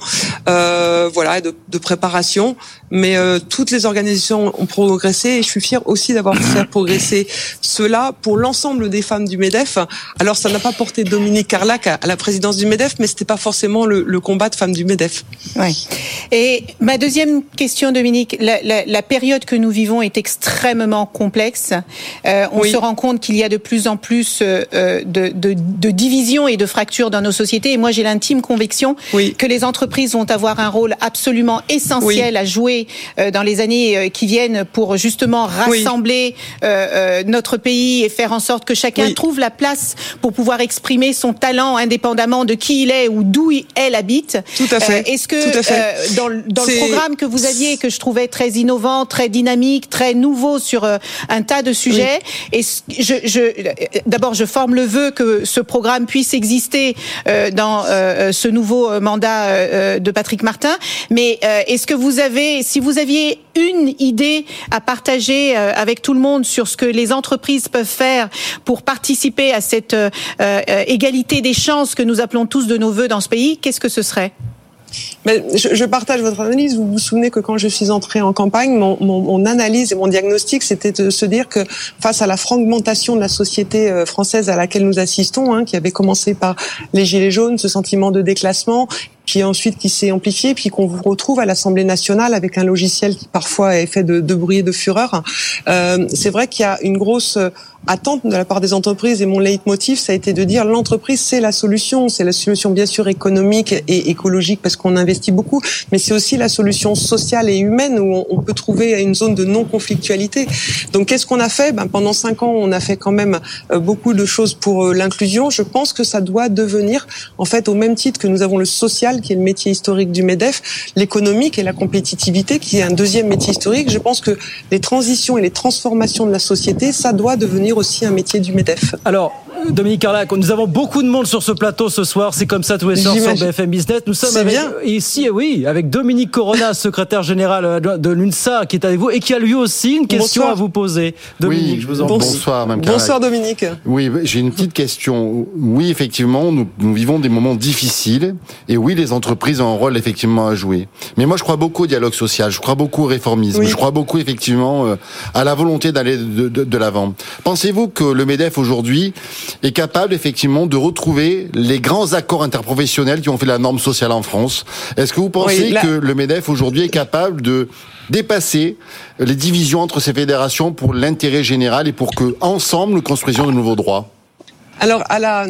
euh, voilà, de, préparation. Mais euh, toutes les organisations ont progressé et je suis fière aussi d'avoir fait progresser cela pour l'ensemble des femmes du Medef. Alors, ça n'a pas porté Dominique Carlac à, la présidence du Medef, mais c'était pas forcément le, le, combat de femmes du Medef. Oui. Et ma deuxième question, Dominique, la, la, la période que nous vivons est extrêmement complexe. Euh, on oui. se rend compte qu'il y a de plus en plus euh, de, de, de divisions et de fractures dans nos sociétés. Et moi, j'ai l'intime conviction oui. que les entreprises vont avoir un rôle absolument essentiel oui. à jouer euh, dans les années euh, qui viennent pour justement rassembler euh, notre pays et faire en sorte que chacun trouve la place pour pouvoir exprimer son talent indépendamment de qui il est ou d'où elle habite. Tout à fait. Est-ce que dans, dans le programme que vous aviez, que je trouvais très innovant, très dynamique, très nouveau sur un tas de sujets, et je, je, d'abord, je forme le vœu que ce programme puisse exister dans ce nouveau mandat de Patrick Martin. Mais est-ce que vous avez, si vous aviez une idée à partager avec tout le monde sur ce que les entreprises peuvent faire pour participer à cette égalité des chances que nous appelons tous de nos voeux dans ce pays, qu'est-ce que ce serait? Mais je, partage votre analyse. Vous vous souvenez que quand je suis entrée en campagne, mon, analyse et mon diagnostic, c'était de se dire que face à la fragmentation de la société euh, française à laquelle nous assistons, hein, qui avait commencé par les gilets jaunes, ce sentiment de déclassement, puis ensuite qui s'est amplifié, puis qu'on vous retrouve à l'Assemblée nationale avec un logiciel qui parfois est fait de, de bruit et de fureur. Euh, c'est vrai qu'il y a une grosse attente de la part des entreprises et mon leitmotiv, ça a été de dire l'entreprise c'est la solution, c'est la solution bien sûr économique et écologique parce qu'on investit beaucoup, mais c'est aussi la solution sociale et humaine où on peut trouver une zone de non-conflictualité. Donc qu'est-ce qu'on a fait? Ben, Pendant cinq ans, on a fait quand même beaucoup de choses pour l'inclusion. Je pense que ça doit devenir, en fait, au même titre que nous avons le social, qui est le métier historique du MEDEF, l'économique et la compétitivité, qui est un deuxième métier historique. Je pense que les transitions et les transformations de la société, ça doit devenir aussi un métier du MEDEF. Alors, Dominique Carlac, nous avons beaucoup de monde sur ce plateau ce soir. C'est comme ça tous les soirs sur BFM Business. Nous sommes avec, bien. ici, oui, avec Dominique Corona, secrétaire général de l'UNSA, qui est avec vous et qui a lui aussi une question Bonsoir. à vous poser. Dominique, oui, je vous en prie. Bonsoir, Mme Carlac. Bonsoir, Dominique. Oui, j'ai une petite question. Oui, effectivement, nous, nous, vivons des moments difficiles. Et oui, les entreprises ont un rôle effectivement à jouer. Mais moi, je crois beaucoup au dialogue social. Je crois beaucoup au réformisme. Oui. Je crois beaucoup effectivement euh, à la volonté d'aller de, de, de l'avant. Pensez-vous que le MEDEF aujourd'hui est capable effectivement de retrouver les grands accords interprofessionnels qui ont fait la norme sociale en France? Est-ce que vous pensez oui, là... que le MEDEF aujourd'hui est capable de dépasser les divisions entre ces fédérations pour l'intérêt général et pour que ensemble nous construisions de nouveaux droits? Alors, à la,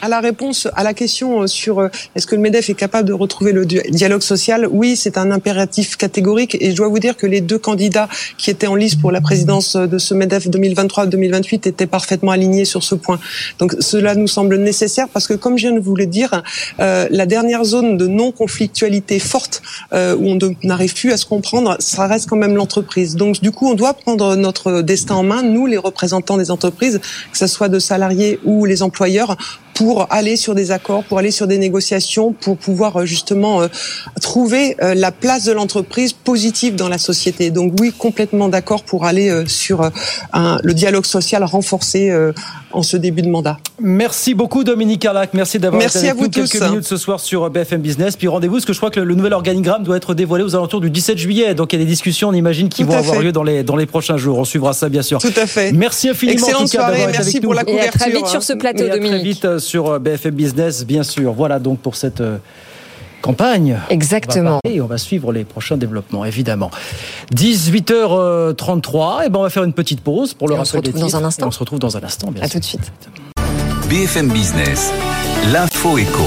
à la réponse à la question sur est-ce que le MEDEF est capable de retrouver le dialogue social, oui, c'est un impératif catégorique et je dois vous dire que les deux candidats qui étaient en lice pour la présidence de ce MEDEF 2023-2028 étaient parfaitement alignés sur ce point. Donc cela nous semble nécessaire parce que comme je viens de vous le dire, euh, la dernière zone de non-conflictualité forte euh, où on n'arrive plus à se comprendre, ça reste quand même l'entreprise. Donc du coup, on doit prendre notre destin en main, nous les représentants des entreprises, que ce soit de salariés ou les employeurs, pour aller sur des accords, pour aller sur des négociations, pour pouvoir euh, justement euh, trouver euh, la place de l'entreprise positive dans la société. Donc oui, complètement d'accord pour aller sur un, le dialogue social renforcé en ce début de mandat. Merci beaucoup Dominique Carlac, merci d'avoir été avec nous quelques minutes ce soir sur BFM Business. Puis rendez-vous, parce que je crois que le nouvel organigramme doit être dévoilé aux alentours du 17 juillet. Donc il y a des discussions, on imagine, qui vont avoir lieu dans les, dans les prochains jours. On suivra ça bien sûr. Tout à fait. Merci infiniment Excellente en tout cas d'avoir été avec nous. La couverture. Et à très vite sur ce plateau, Dominique. À très vite sur BFM Business, bien sûr. Voilà donc pour cette euh, campagne. Exactement. et on va suivre les prochains développements, évidemment. 18h33, et ben on va faire une petite pause pour le rappel des Dans un instant. on se retrouve dans un instant, bien à sûr. tout de suite. BFM Business, l'info éco.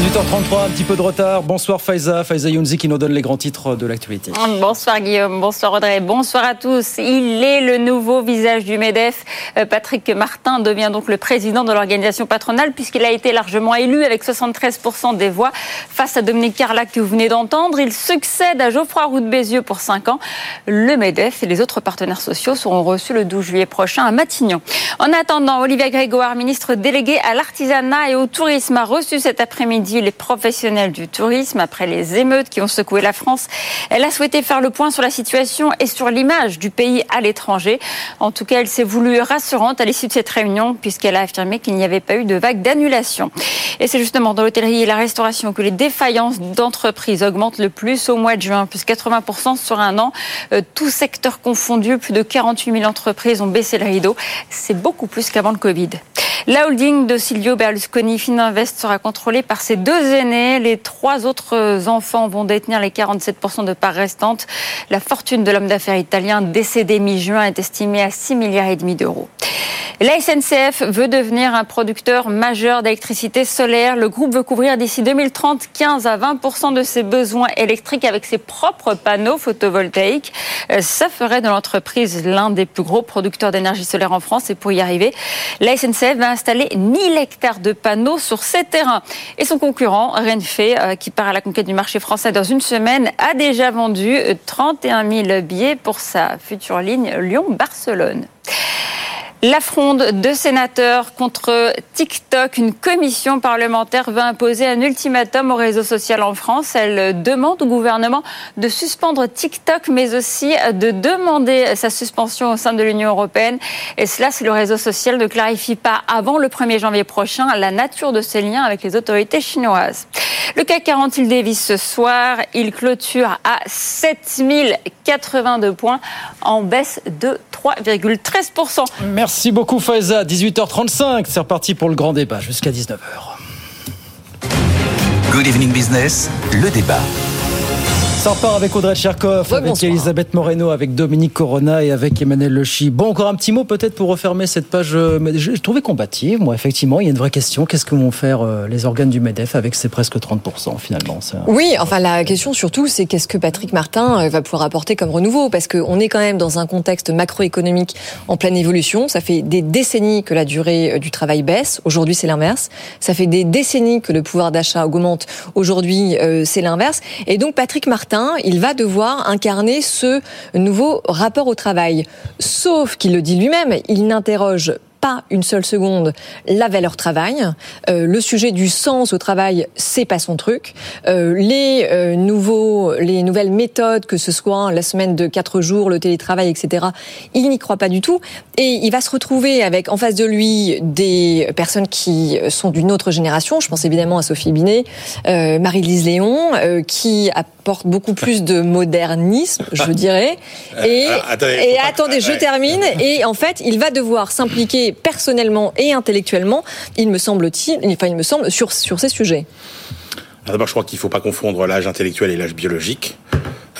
18h33, un petit peu de retard. Bonsoir Faiza, Faiza Younzi qui nous donne les grands titres de l'actualité. Bonsoir Guillaume, bonsoir Audrey, bonsoir à tous. Il est le nouveau visage du MEDEF. Euh, Patrick Martin devient donc le président de l'organisation patronale puisqu'il a été largement élu avec 73% des voix face à Dominique Carlac que vous venez d'entendre. Il succède à Geoffroy Roux de Bézieux pour 5 ans. Le MEDEF et les autres partenaires sociaux seront reçus le 12 juillet prochain à Matignon. En attendant, Olivia Grégoire, ministre déléguée à l'artisanat et au tourisme, a reçu cet après-midi les professionnels du tourisme après les émeutes qui ont secoué la France. Elle a souhaité faire le point sur la situation et sur l'image du pays à l'étranger. En tout cas, elle s'est voulue rassurante à l'issue de cette réunion puisqu'elle a affirmé qu'il n'y avait pas eu de vague d'annulation. Et c'est justement dans l'hôtellerie et la restauration que les défaillances d'entreprises augmentent le plus au mois de juin, plus 80% sur un an. Euh, tout secteur confondu, plus de 48 000 entreprises ont baissé le rideau. C'est beaucoup plus qu'avant le Covid. La holding de Silvio Berlusconi, Fininvest, sera contrôlée par ses deux aînés. Les trois autres enfants vont détenir les 47% de parts restantes. La fortune de l'homme d'affaires italien décédé mi-juin est estimée à 6 milliards et demi d'euros. La SNCF veut devenir un producteur majeur d'électricité solaire. Le groupe veut couvrir d'ici 2030 15 à 20% de ses besoins électriques avec ses propres panneaux photovoltaïques. Euh, ça ferait de l'entreprise l'un des plus gros producteurs d'énergie solaire en France. Et pour y arriver, la SNCF va installer 1000 hectares de panneaux sur ses terrains. Et son concurrent, Renfe, euh, qui part à la conquête du marché français dans une semaine, a déjà vendu 31 000 billets pour sa future ligne Lyon-Barcelone. La de sénateurs contre TikTok. Une commission parlementaire va imposer un ultimatum au réseau social en France. Elle demande au gouvernement de suspendre TikTok, mais aussi de demander sa suspension au sein de l'Union européenne. Et cela si le réseau social ne clarifie pas avant le 1er janvier prochain la nature de ses liens avec les autorités chinoises. Le CAC 40, il dévisse ce soir. Il clôture à 7082 points en baisse de 3,13%. Merci beaucoup Faiza. 18h35, c'est reparti pour le grand débat jusqu'à 19h. Good Evening Business, le débat. Ça repart avec Audrey Tcherkov, avec Elisabeth Moreno, avec Dominique Corona et avec Emmanuel Lechy. Bon, encore un petit mot peut-être pour refermer cette page. Euh, je, je trouvais combative, moi, effectivement. Il y a une vraie question. Qu'est-ce que vont faire euh, les organes du MEDEF avec ces presque 30% finalement? Oui, enfin, la question surtout, c'est qu'est-ce que Patrick Martin euh, va pouvoir apporter comme renouveau? Parce qu'on est quand même dans un contexte macroéconomique en pleine évolution. Ça fait des décennies que la durée du travail baisse. Aujourd'hui, c'est l'inverse. Ça fait des décennies que le pouvoir d'achat augmente. Aujourd'hui, c'est l'inverse. Et donc, Patrick Martin, il va devoir incarner ce nouveau rapport au travail. Sauf qu'il le dit lui-même, il n'interroge pas une seule seconde la valeur travail. Euh, le sujet du sens au travail, c'est pas son truc. Euh, les euh, nouveaux, les nouvelles méthodes, que ce soit la semaine de quatre jours, le télétravail, etc. Il n'y croit pas du tout. Et il va se retrouver avec en face de lui des personnes qui sont d'une autre génération. Je pense évidemment à Sophie Binet, Marie-Lise Léon, qui apporte beaucoup plus de modernisme, je dirais. Et, attendez, et attendez, je termine. Et en fait, il va devoir s'impliquer personnellement et intellectuellement, il me semble-t-il, enfin, il me semble, sur, sur ces sujets. D'abord, je crois qu'il ne faut pas confondre l'âge intellectuel et l'âge biologique.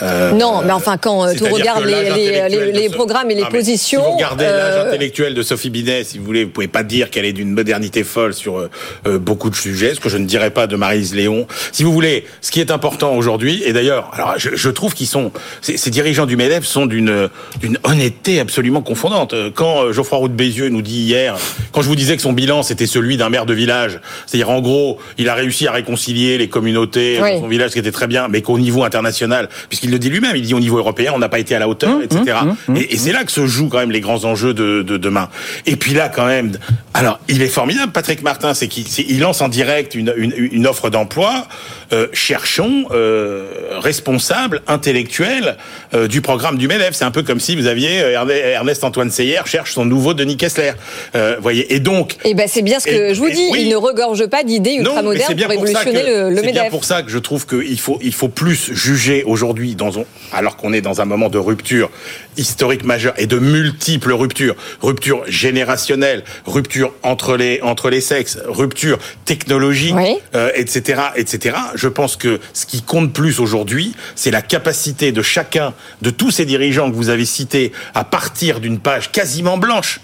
Euh, non, mais enfin, quand euh, tu regardes les, les, les, programmes et les positions. Si vous regardez l'âge intellectuel de Sophie Binet, si vous voulez, vous pouvez pas dire qu'elle est d'une modernité folle sur beaucoup de sujets, ce que je ne dirais pas de Marise Léon. Si vous voulez, ce qui est important aujourd'hui, et d'ailleurs, alors je, je trouve qu'ils sont, ces, ces, dirigeants du MEDEF sont d'une d'une honnêteté absolument confondante. Quand Geoffroy Roux de Bézieux nous dit hier, quand je vous disais que son bilan c'était celui d'un maire de village, c'est-à-dire en gros, il a réussi à réconcilier les communautés dans son village, ce qui était très bien, mais qu'au niveau international, puisqu'il le dit lui-même, il dit au niveau européen, on n'a pas été à la hauteur, mmh, etc. Mmh, mmh, et, et c'est là que se jouent quand même les grands enjeux de, de, demain. Et puis là, quand même, alors il est formidable, Patrick Martin, c'est qu'il il lance en direct une, une, une offre d'emploi. Euh, cherchons euh, responsables intellectuels euh, du programme du MEDEF. C'est un peu comme si vous aviez euh, Ernest Antoine Seyer cherche son nouveau Denis Kessler. Euh, voyez. Et donc. Et eh ben c'est bien ce que je vous dis. il ne regorge pas d'idées ultramodernes pour révolutionner le, le MEDEF. C'est bien pour ça que je trouve qu'il faut il faut plus juger aujourd'hui dans alors qu'on est dans un moment de rupture historique majeure et de multiples ruptures, rupture générationnelle, rupture entre les entre les sexes, rupture technologique, euh, etc., etc. Je pense que ce qui compte plus aujourd'hui, c'est la capacité de chacun, de tous ces dirigeants que vous avez cités, à partir d'une page quasiment blanche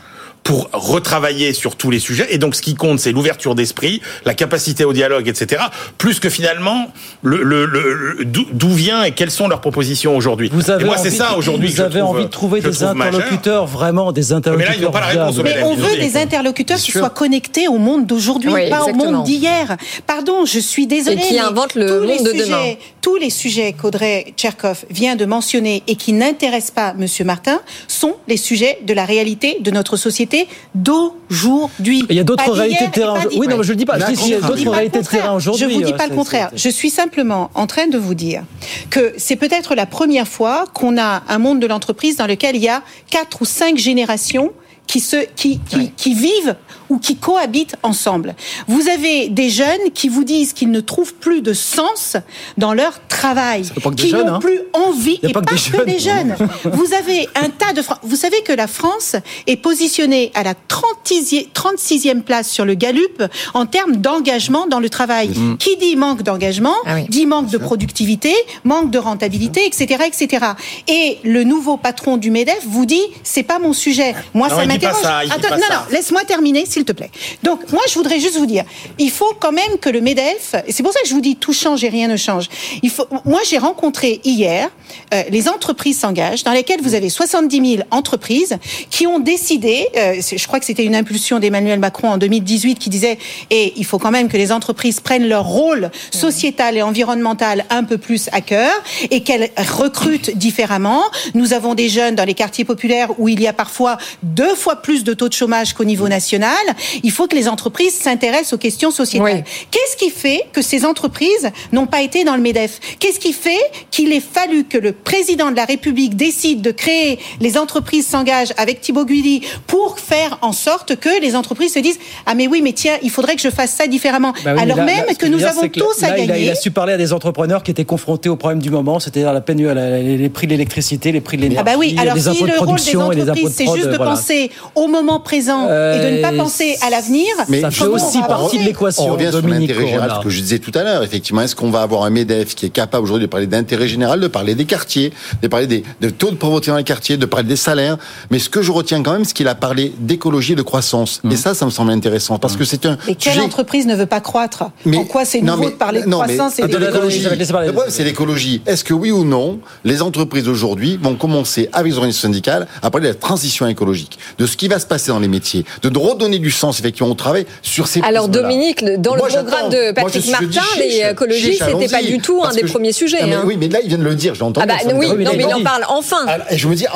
pour retravailler sur tous les sujets. Et donc, ce qui compte, c'est l'ouverture d'esprit, la capacité au dialogue, etc. Plus que finalement, le, le, le d'où vient et quelles sont leurs propositions aujourd'hui. Vous avez moi, c'est ça aujourd'hui. Vous avez envie de trouver des interlocuteurs, vraiment des interlocuteurs. Mais là, ils n'ont pas la réponse. Mais on veut des interlocuteurs qui soient connectés au monde d'aujourd'hui, pas au monde d'hier. Pardon, je suis désolée. Et qui inventent le monde de demain. Tous les sujets qu'Audrey Tcherkov vient de mentionner et qui n'intéressent pas Monsieur Martin sont les sujets de la réalité de notre société d'aujourd'hui. Il y a d'autres réalités de terrain. Oui, non, je le dis pas. Je dis qu'il y a d'autres réalités de terrain aujourd'hui. Je vous dis pas le contraire. Je suis simplement en train de vous dire que c'est peut-être la première fois qu'on a un monde de l'entreprise dans lequel il y a quatre ou cinq générations qui, se, qui, qui, qui, vivent ou qui cohabitent ensemble. Vous avez des jeunes qui vous disent qu'ils ne trouvent plus de sens dans leur travail, qui n'ont hein. plus envie, et pas, que, des, des jeunes. vous avez un tas de... Vous savez que la France est positionnée à la 36e place sur le Galup en termes d'engagement dans le travail. Mm. Qui dit manque d'engagement, ah dit manque de productivité, manque de rentabilité, etc., etc. Et le nouveau patron du MEDEF vous dit, c'est pas mon sujet. Moi, ça m'interroge. non, non, laisse-moi terminer s'il te plaît. Donc, moi, je voudrais juste vous dire, il faut quand même que le MEDEF, et c'est pour ça que je vous dis tout change et rien ne change. Il faut, moi, j'ai rencontré hier euh, les entreprises s'engagent, dans lesquelles vous avez 70 000 entreprises qui ont décidé, euh, je crois que c'était une impulsion d'Emmanuel Macron en 2018 qui disait, et il faut quand même que les entreprises prennent leur rôle sociétal et environnemental un peu plus à cœur et qu'elles recrutent différemment. Nous avons des jeunes dans les quartiers populaires où il y a parfois deux fois plus de taux de chômage qu'au niveau national il faut que les entreprises s'intéressent aux questions sociétales. Qu'est-ce qui fait que ces entreprises n'ont pas été dans le MEDEF? Qu'est-ce qui fait qu'il ait fallu que le président de la République décide de créer les entreprises s'engagent avec Thibaut Gulli pour faire en sorte que les entreprises se disent ah mais oui mais tiens il faudrait que je fasse ça différemment bah alors même que nous avons tous à gagner. Il a, su parler à des entrepreneurs qui étaient confrontés au problème du moment, c'est-à-dire la peine, les prix de l'électricité, les prix de l'énergie, ah bah oui, alors si le rôle des entreprises c'est juste de penser au moment présent et de ne pas penser à l'avenir. Mais ça fait aussi partie de l'équation. On revient sur l'intérêt général, ce que je disais tout à l'heure. Effectivement, est-ce qu'on va avoir un MEDEF qui est capable aujourd'hui de parler d'intérêt général, de parler des quartiers, de parler des de taux de pauvreté dans les quartiers, de parler des salaires? Mais ce que je retiens quand même, c'est qu'il a parlé d'écologie et de croissance. Et mm. ça, ça me semble intéressant parce que c'est un. Et quelle entreprise ne veut pas croître? Mais, Pourquoi c'est nouveau de parler de croissance et de l'écologie Le problème, c'est l'écologie. Est-ce que oui ou non, les entreprises aujourd'hui vont commencer avec les organisations syndicales à parler de la transition écologique, de ce qui va se passer dans les métiers, de redonner du sens effectivement au travail sur ces Alors Dominique, dans le programme de Patrick Martin, l'écologie, c'était pas du tout un des premiers sujets. Hein. Oui, mais là il vient de le dire, j'entends. Ah bah oui, non, mais il en parle enfin. Et je me dis,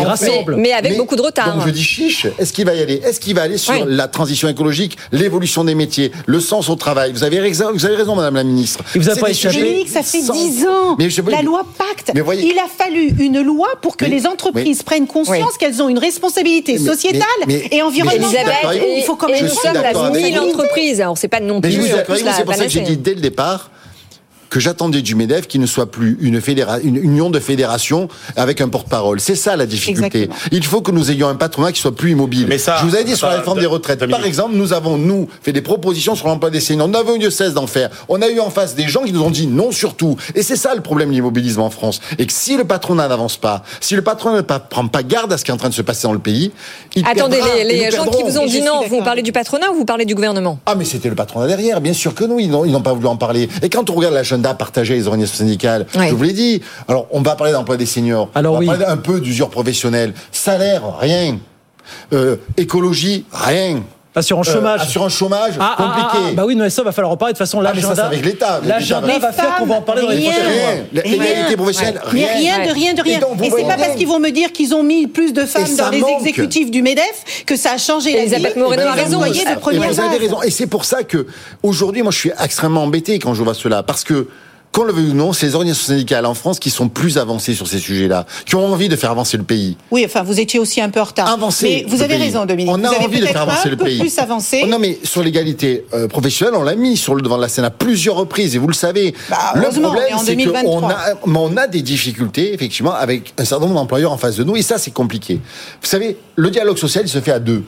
mais avec beaucoup de retard. Donc je dis chiche. Est-ce qu'il va y aller Est-ce qu'il va aller sur la transition écologique, l'évolution des métiers, le sens au travail? Vous avez raison, vous avez raison, Madame la Ministre. vous avez pas échappé. Ça fait dix ans. La loi Pacte. Il a fallu une loi pour que les entreprises prennent conscience qu'elles ont une responsabilité sociétale et environnementale. Il faut quand même nous sommes la 1000 entreprises. Alors, c'est pas non plus. Mais je vous c'est pour ça que j'ai dit dès le départ, que j'attendais du MEDEF qu'il ne soit plus une, fédéra- une union de fédérations avec un porte-parole. C'est ça la difficulté. Exactement. Il faut que nous ayons un patronat qui soit plus immobile. Mais ça- Je vous avais dit sur la réforme des retraites. Dominique. Par exemple, nous avons, nous, fait des propositions sur l'emploi des seniors. Nous n'avons eu de cesse d'en faire. On a eu en face des gens qui nous ont dit non surtout. Et c'est ça le problème de l'immobilisme en France. Et que si le patronat n'avance pas, si le patronat ne prend pas garde à ce qui est en train de se passer dans le pays, il Attendez, perdra, les, les gens qui vous ont dit non, vous parlez du patronat ou vous parlez du gouvernement? Ah mais c'était le patronat derrière, bien sûr que nous, ils n'ont pas voulu en parler. Et quand on regarde l'agenda partagé les organisations syndicales, Ouais. je vous l'ai dit, alors on va parler d'emploi des seniors, Alors on va oui. parler un peu d'usure professionnelle, salaire, rien, Euh, écologie, rien. Assurance Euh, chômage. assurance chômage, Ah, ah, compliqué. ah, ah, bah oui, non, mais ça va falloir en parler de toute façon. Ah, mais ça, L'agenda, avec l'État. l'agenda L'État va faire qu'on va en parler dans les rien. prochains mois. Rien. L'égalité Rien. professionnelle, Mais rien. rien de rien de rien. Et Et, c'est pas parce qu'ils vont me dire qu'ils ont mis plus de femmes dans les manque. exécutifs du MEDEF que ça a changé la vie. Elisabeth Moreno a raison. vous avez raison. Et c'est pour ça que aujourd'hui, moi, je suis extrêmement embêté quand je vois cela, parce que qu'on le veuille ou non, c'est les organisations syndicales en France qui sont plus avancées sur ces sujets-là, qui ont envie de faire avancer le pays. Oui, enfin, vous étiez aussi un peu en retard. Avancer Mais vous avez pays. raison, Dominique. On vous a avez envie de faire avancer un le peu pays. plus avancé. Oh non, mais sur l'égalité euh, professionnelle, on l'a mis sur le devant de la scène à plusieurs reprises, et vous le savez. Bah, le problème, c'est 2023. qu'on a, on a des difficultés, effectivement, avec un certain nombre d'employeurs en face de nous, et ça, c'est compliqué. Vous savez, le dialogue social, il se fait à deux.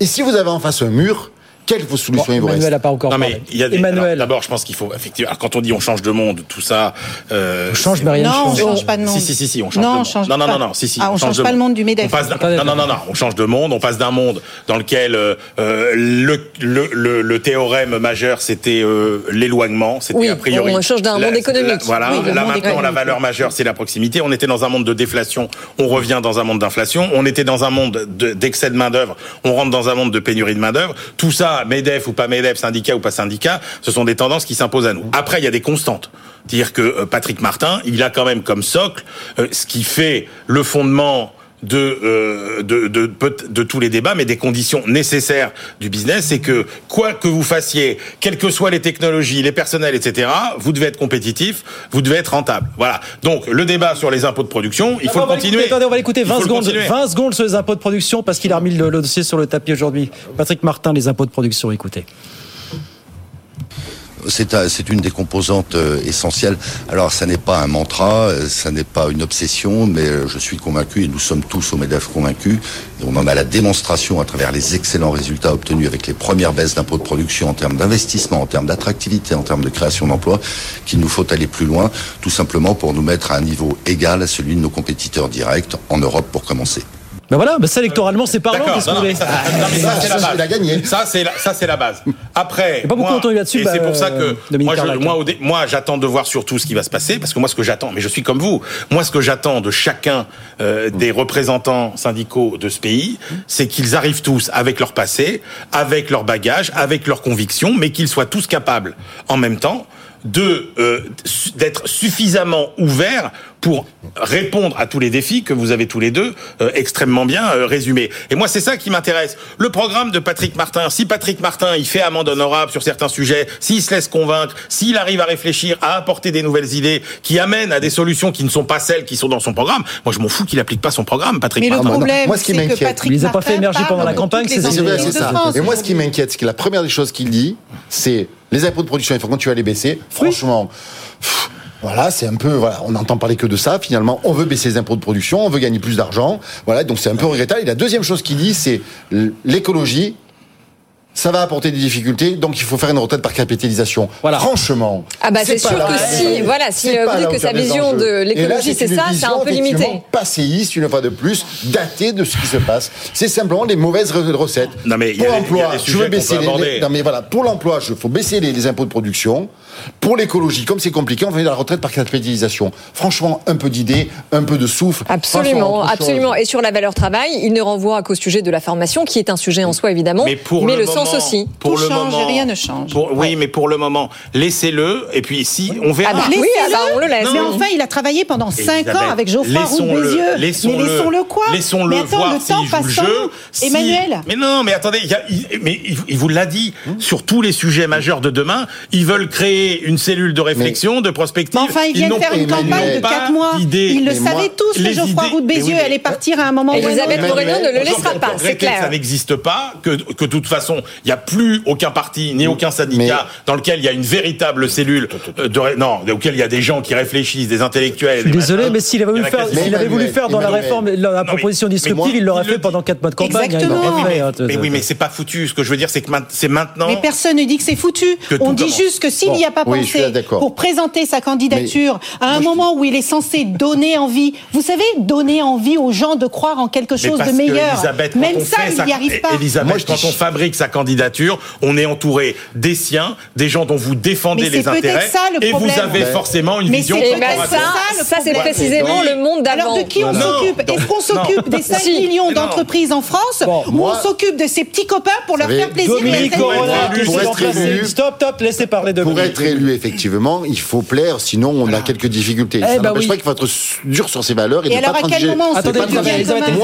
Et si vous avez en face un mur, quelle solution il vous reste Emmanuel n'a pas encore Non mais parlé. il y a des. Emmanuel. alors, D'abord, je pense qu'il faut effectivement. alors, quand on dit on change de monde, tout ça. Euh, On change, c'est- mais rien ne Non, on change. pas de monde. Si si si si, on change Non, de on monde. change non non pas. non non, si si. Ah, on change de pas le monde du On MEDEF. passe d'un- Attendez, non non non non, on change de monde. On passe d'un monde dans lequel euh, euh, le, le le le théorème majeur c'était euh, l'éloignement, c'était Oui, a priori. on change d'un la- monde économique. la- voilà. Oui, là maintenant la valeur majeure c'est la proximité. On était dans un monde de déflation, on revient dans un monde d'inflation. On était dans un monde de- d'excès de main d'œuvre, on rentre dans un monde de pénurie de main d'œuvre. Tout ça, Medef ou pas Medef, syndicat ou pas syndicat, ce sont des tendances qui s'imposent à nous. Après, il y a des constantes. Dire que euh, Patrick Martin, il a quand même comme socle euh, ce qui fait le fondement de, euh, de, de, peut- de tous les débats, mais des conditions nécessaires du business, c'est que quoi que vous fassiez, quelles que soient les technologies, les personnels, etc., vous devez être compétitif, vous devez être rentable. Voilà. Donc le débat sur les impôts de production, il faut le continuer. Attendez, on va l'écouter Il 20 faut le secondes, continuer. 20 secondes sur les impôts de production parce qu'il a remis le, le dossier sur le tapis aujourd'hui. Patrick Martin, les impôts de production, écoutez. C'est un- c'est une des composantes euh, essentielles. Alors, ça n'est pas un mantra, euh, ça n'est pas une obsession, mais euh, je suis convaincu, et nous sommes tous au MEDEF convaincus, et on en a la démonstration à travers les excellents résultats obtenus avec les premières baisses d'impôts de production en termes d'investissement, en termes d'attractivité, en termes de création d'emplois, qu'il nous faut aller plus loin, tout simplement pour nous mettre à un niveau égal à celui de nos compétiteurs directs en Europe pour commencer. Ben voilà, ben ça électoralement c'est parlant. D'accord, qu'est-ce que vous voulez ça, c'est la gagné. Ça, c'est la, ça, c'est la base. Après, Il y a pas beaucoup moi, entendu là-dessus, Et bah, c'est pour ça que moi, moi, moi, j'attends de voir surtout ce qui va se passer, parce que moi, ce que j'attends, mais je suis comme vous. Moi, ce que j'attends de chacun euh, des représentants syndicaux de ce pays, c'est qu'ils arrivent tous avec leur passé, avec leur bagage, avec leurs convictions, mais qu'ils soient tous capables, en même temps, de euh, d'être suffisamment ouverts pour répondre à tous les défis que vous avez tous les deux euh, extrêmement bien euh, résumés. Et moi, c'est ça qui m'intéresse. Le programme de Patrick Martin, si Patrick Martin, il fait amende honorable sur certains sujets, s'il se laisse convaincre, s'il arrive à réfléchir, à apporter des nouvelles idées qui amènent à des solutions qui ne sont pas celles qui sont dans son programme, moi, je m'en fous qu'il applique pas son programme, Patrick Mais le Martin. problème, Moi, ce qui c'est que m'inquiète, Patrick il les a pas fait émerger pendant la campagne, c'est ça. France. Et moi, ce qui m'inquiète, c'est que la première des choses qu'il dit, c'est les impôts de production, il faut continuer à les baisser. Franchement, pff, voilà, c'est un peu, voilà, on n'entend parler que de ça. Finalement, on veut baisser les impôts de production, on veut gagner plus d'argent. Voilà, donc c'est un peu regrettable. Et la deuxième chose qu'il dit, c'est l'écologie. Ça va apporter des difficultés, donc il faut faire une retraite par capitalisation. Voilà. Franchement. Ah bah, c'est sûr que si- voilà, si, euh, vous dites que sa vision de l'écologie, c'est ça, c'est un peu limité. Passéiste, une fois de plus, datée de ce qui se passe. C'est simplement des mauvaises re- recettes. Non, mais il y pour a des- il y a l'emploi, des je veux baisser les, les- non mais voilà, pour l'emploi, il faut baisser les, les impôts de production. Pour l'écologie, comme c'est compliqué, on fait la retraite par capitalisation. Franchement, un peu d'idées, un peu de souffle. Absolument, absolument. Et sur la valeur travail, il ne renvoie qu'au sujet de la formation, qui est un sujet en soi évidemment, Mais pour le, le, moment, sens aussi. Pour Tout le change et moment, rien ne change. pour- oui, mais pour le moment, laissez-le. Et puis si on verra. Ah bah Laissez-le. oui, ah bah, on le laisse. Mais enfin, il a travaillé pendant 5 Elisabeth, ans avec Geoffroy Roux laissons-le, Bézieux. laissons-le, mais laissons-le quoi Laissons-le Mais attends, voir le temps le passant, jeu. Si- Emmanuel. Mais non, mais attendez, il y a- il- mais il, il vous l'a dit, sur tous les sujets majeurs de demain, ils veulent créer une cellule de réflexion, de prospective. Mais enfin, ils viennent faire une Emmanuel, campagne de pas 4 mois. Ils le Mais moi, savaient tous que les Geoffroy idées- Roux de oui, Bézieux mais- allait partir à un moment un Elisabeth. Moreno ne le laissera pas, c'est clair. Ça n'existe pas, que, que de toute façon, Il n'y a plus aucun parti ni aucun syndicat dans lequel il y a une véritable cellule de, non, auquel il y a des gens qui réfléchissent, des intellectuels. Je suis désolé, mais s'il avait voulu faire, s'il avait voulu faire dans la réforme, la proposition disruptive, il l'aurait fait pendant quatre mois de campagne. Exactement. hein, Mais oui, mais c'est pas foutu. Ce que je veux dire, c'est que c'est maintenant. Mais personne ne dit que c'est foutu. On dit juste que s'il n'y a pas Oui, pensé pour présenter sa candidature à un moment où il est censé donner envie, vous savez, donner envie aux gens de croire en quelque Mais chose de meilleur. Même on ça, il sa- n'y arrive pas. Elisabeth, quand on fabrique sa candidature, on est entouré des siens, des gens dont vous défendez Mais les intérêts, ça, le et vous avez Mais- forcément une Mais vision peut-être ça, ça, c'est précisément le monde d'avant. Alors de qui on s'occupe? Est-ce qu'on s'occupe des 5 Si. millions d'entreprises en France? Ou moi- on s'occupe de ces petits copains pour leur faire plaisir? Stop, stop, laissez parler de Pour être élu, effectivement, il faut plaire, sinon on a quelques difficultés. Eh ça n'empêche oui. pas qu'il faut être dur sur ses valeurs et, Et ne alors, pas à quel moment on Attendez, Moi,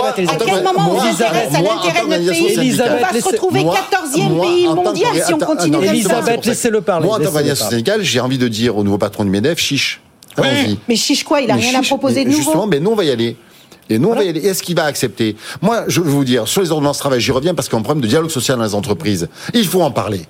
à quel moment on Moi, s'intéresse à l'intérêt de notre pays Elisabeth, On va se retrouver moi- 14e moi, pays mondial si on continue. Elisabeth, laissez-le parler. Moi, en tant qu'organisation syndicale, j'ai envie de dire au nouveau patron du MEDEF, chiche. Mais chiche quoi Il a Mais rien à proposer de mais Justement, nouveau. mais nous, on va y aller. Et nous, on va y aller. Est-ce qu'il va accepter? Moi, je vais vous dire, sur les ordonnances de travail, j'y reviens parce qu'il y a un problème de dialogue social dans les entreprises. Il faut en parler.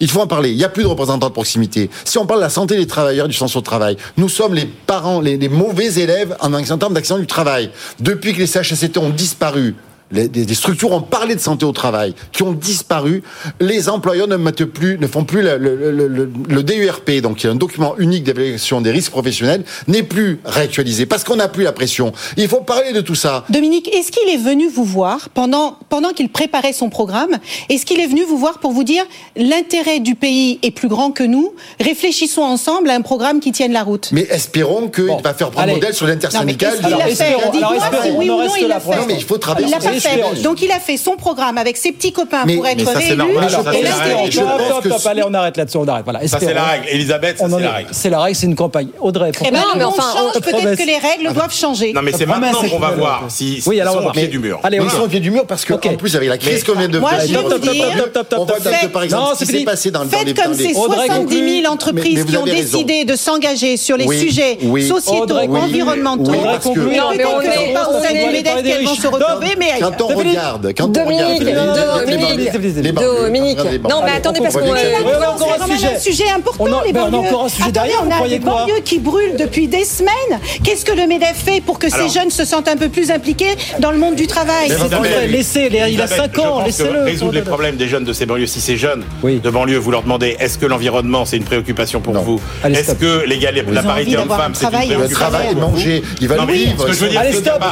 Il faut en parler. Il n'y a plus de représentants de proximité. Si on parle de la santé des travailleurs, du sens au travail, nous sommes les parents, les, mauvais élèves en, en termes d'accident du travail. Depuis que les CHSCT ont disparu, les, des, des structures ont parlé de santé au travail, qui ont disparu, les employeurs ne mettent plus, ne font plus le, le, le, le- le DURP, donc qui est un document unique d'évaluation des risques professionnels, n'est plus réactualisé parce qu'on n'a plus la pression. Il faut parler de tout ça. Dominique, est-ce qu'il est venu vous voir pendant, pendant qu'il préparait son programme? Est-ce qu'il est venu vous voir pour vous dire l'intérêt du pays est plus grand que nous? Réfléchissons ensemble à un programme qui tienne la route. Mais espérons qu'il va faire prendre allez. modèle sur l'intersyndical. Non, mais qu'est-ce qu'il a fait? Dites-moi si oui ou non il l'a fait. Non, mais il faut travailler Fait. Donc il a fait son programme avec ses petits copains Mais- pour mais être ça, c'est réélu. normal, ça, Et c'est la l'intérêt règle. du Je pense Stop, que stop, allez, on arrête là-dessus, on arrête. Voilà. Ça, c'est la règle. Elisabeth, ça, On en c'est est- la règle. C'est la règle, c'est une campagne. Audrey, Eh ben, Non, mais on enfin, peut-être que les règles doivent changer. Non, mais c'est maintenant qu'on va voir si, Oui, alors, sont au pied du mur. Allez, Ils on sont au pied du mur parce que, Ok. en plus, avec la crise Mais- qu'on vient de top. par exemple ce c'est qui s'est passé dans, les Faites comme les- ces Audrey 70 000 Mais- mais entreprises qui ont décidé de s'engager sur les sujets sociétaux, environnementaux. Mais Peut-être on que est- c'est pas au on sein est- du MEDEF qu'elles vont se retrouver, mais ailleurs. Quand on regarde, quand on Dominique, regarde, les- les- les- Dominique, les- les- les- Dominique. les- les- Non, mais attendez, on parce qu'on on a encore un sujet. un sujet important, On a- les ben, on encore un sujet Attendez, derrière, on a croyez des quoi banlieues qui brûlent depuis des semaines. Qu'est-ce que le MEDEF fait pour que Alors- ces jeunes se sentent un peu plus impliqués dans le monde du travail laissez, il a Elisabeth, 5 je ans, laissez-le. Résoudre les problèmes des jeunes de ces banlieues, si ces jeunes de banlieue, vous leur demandez est-ce que l'environnement c'est une préoccupation pour vous Est-ce que la parité homme-femme c'est une travail. préoccupation Le travail, manger, ils veulent vivre.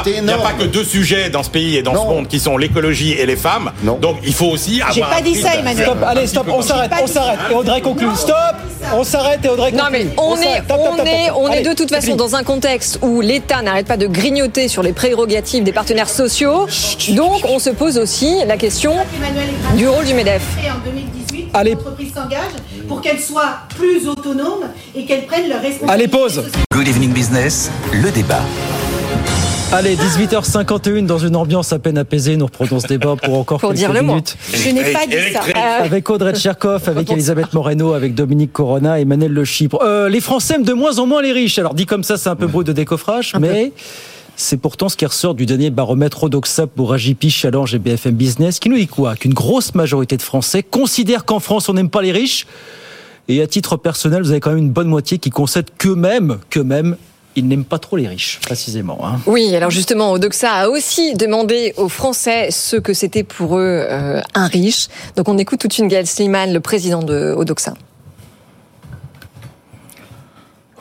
Il n'y a pas que deux sujets dans ce pays et dans qui sont l'écologie et les femmes. Non. Donc il faut aussi avoir. J'ai pas dit ça, Emmanuel. Stop, allez, stop, on s'arrête, on s'arrête. Et Audrey conclut. Stop On s'arrête et Audrey conclut. Non mais on est, on est, on de toute façon dans un contexte où l'État n'arrête pas de grignoter sur les prérogatives des partenaires sociaux. Donc on se pose aussi la question du rôle du Medef. En 2018, Allez. l'entreprise s'engage pour qu'elles soient plus autonomes et qu'elles prennent leurs responsabilités. Allez, pause. Good Evening Business, le débat. Allez, 18h51 dans une ambiance à peine apaisée. Nous reprenons ce débat pour encore Pour quelques dire le mot. minutes. Je n'ai pas dit ça. Euh, Avec Audrey Tcherkov, avec Elisabeth Moreno, avec Dominique Corona, Emmanuel Le Chypre. Euh, les Français aiment de moins en moins les riches. Alors dit comme ça, c'est un peu brut de décoffrage, mais c'est pourtant ce qui ressort du dernier baromètre Odoxa pour AJP, Challenge et BFM Business, qui nous dit quoi? Qu'une grosse majorité de Français considèrent qu'en France, on n'aime pas les riches. Et à titre personnel, vous avez quand même une bonne moitié qui concède qu'eux-mêmes, qu'eux-mêmes, ils n'aiment pas trop les riches, précisément. hein. Oui, alors justement, Odoxa a aussi demandé aux Français ce que c'était pour eux euh, un riche. Donc on écoute toute une Gaël Sliman, le président de Odoxa.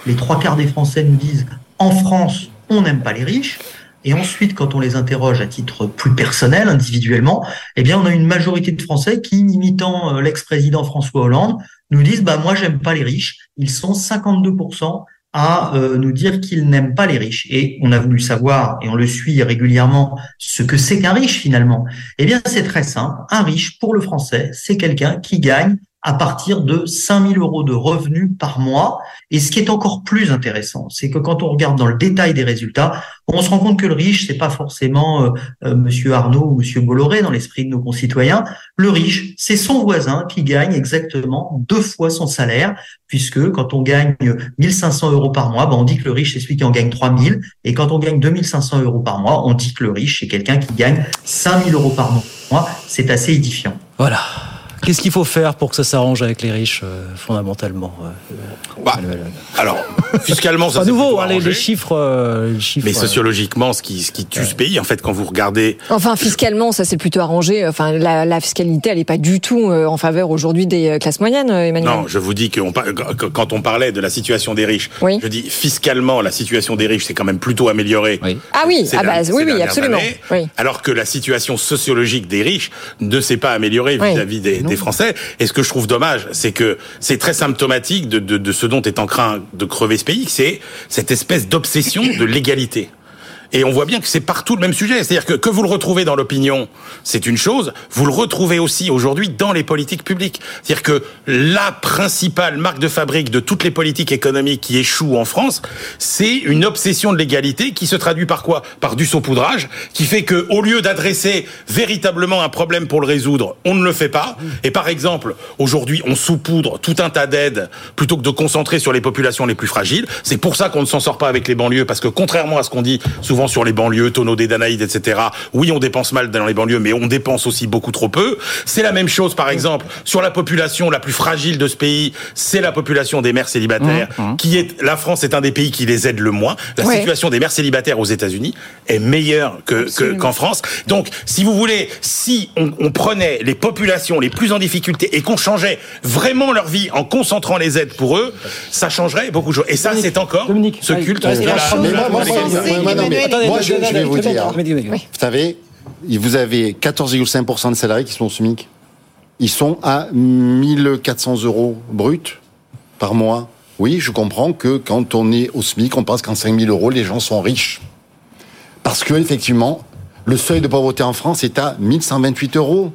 les trois quarts des Français nous disent en France, on n'aime pas les riches. Et ensuite, quand on les interroge à titre plus personnel, individuellement, eh bien, on a une majorité de Français qui, imitant euh, l'ex-président François Hollande, nous disent bah moi, j'aime pas les riches. Ils sont 52% à euh, nous dire qu'ils n'aiment pas les riches. Et on a voulu savoir, et on le suit régulièrement, ce que c'est qu'un riche finalement. Eh bien, c'est très simple. Un riche, pour le Français, c'est quelqu'un qui gagne à partir de 5000 euros de revenus par mois. Et ce qui est encore plus intéressant, c'est que quand on regarde dans le détail des résultats, on se rend compte que le riche, c'est pas forcément euh, euh, Monsieur Arnaud ou Monsieur Bolloré dans l'esprit de nos concitoyens. Le riche, c'est son voisin qui gagne exactement deux fois son salaire, puisque quand on gagne 1500 euros par mois, ben on dit que le riche, c'est celui qui en gagne 3000. Et quand on gagne 2500 euros par mois, on dit que le riche, c'est quelqu'un qui gagne 5000 euros par mois. C'est assez édifiant. Voilà. Qu'est-ce qu'il faut faire pour que ça s'arrange avec les riches, euh, fondamentalement euh, bah, Alors, fiscalement, ça c'est nouveau, hein, les, les, chiffres, euh, les, chiffres. Mais sociologiquement, ce qui, ce qui tue ce pays, en fait, quand vous regardez. Enfin, fiscalement, ça s'est plutôt arrangé. Enfin, la, la fiscalité, elle n'est pas du tout en faveur aujourd'hui des classes moyennes, Emmanuel. Non, je vous dis que quand on parlait de la situation des riches, oui. je dis fiscalement, la situation des riches s'est quand même plutôt améliorée. Oui. Ah oui, ah bah, oui, oui, absolument. Années, oui. Alors que la situation sociologique des riches ne s'est pas améliorée vis-à-vis des, des, Français. Et ce que je trouve dommage, c'est que c'est très symptomatique de, de, ce dont est en train de crever ce pays, c'est cette espèce d'obsession de l'égalité. Et on voit bien que c'est partout le même sujet. C'est-à-dire que que vous le retrouvez dans l'opinion, c'est une chose. Vous le retrouvez aussi aujourd'hui dans les politiques publiques. C'est-à-dire que la principale marque de fabrique de toutes les politiques économiques qui échouent en France, c'est une obsession de l'égalité qui se traduit par quoi? Par du saupoudrage, qui fait que au lieu d'adresser véritablement un problème pour le résoudre, on ne le fait pas. Et par exemple, aujourd'hui, on saupoudre tout un tas d'aides plutôt que de concentrer sur les populations les plus fragiles. C'est pour ça qu'on ne s'en sort pas avec les banlieues, parce que contrairement à ce qu'on dit souvent sur les banlieues, tonneaux des Danaïdes, etc. Oui, on dépense mal dans les banlieues, mais on dépense aussi beaucoup trop peu. C'est la même chose, par exemple, sur la population la plus fragile de ce pays, c'est la population des mères célibataires, mmh, qui est, la France est un des pays qui les aide le moins. La ouais. situation des mères célibataires aux États-Unis est meilleure que, qu'en France. Donc, si vous voulez, si on, on prenait les populations les plus en difficulté et qu'on changeait vraiment leur vie en concentrant les aides pour eux, ça changerait beaucoup de choses. Et ça, c'est encore Dominique, ce culte moi, je, vais vous dire. Vous savez, vous avez 14,5% de salariés qui sont au SMIC. Ils sont à 1400 euros brut par mois. Oui, je comprends que quand on est au SMIC, on pense qu'en 5000 euros, les gens sont riches. Parce que, effectivement, le seuil de pauvreté en France est à 1128 euros.